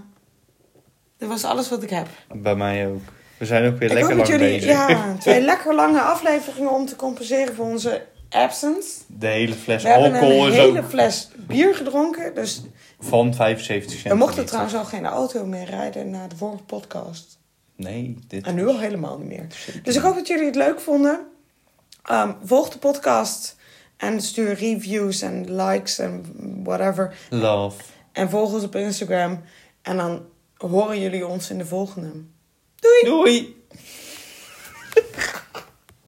dit was alles wat ik heb. Bij mij ook. We zijn ook weer ik lekker lang jullie... bezig. Ja, <laughs> twee lekker lange afleveringen om te compenseren voor onze absence. De hele fles We hebben alcohol een is hele ook fles bier gedronken. Dus van 75 cent. we mochten trouwens al geen auto meer rijden na de vorige podcast. Nee, dit En nu al helemaal niet meer. Dus ik hoop dat jullie het leuk vonden. Ehm, volg de podcast en stuur reviews en likes en whatever. Love. En volg ons op Instagram. En dan horen jullie ons in de volgende. Doei! <laughs>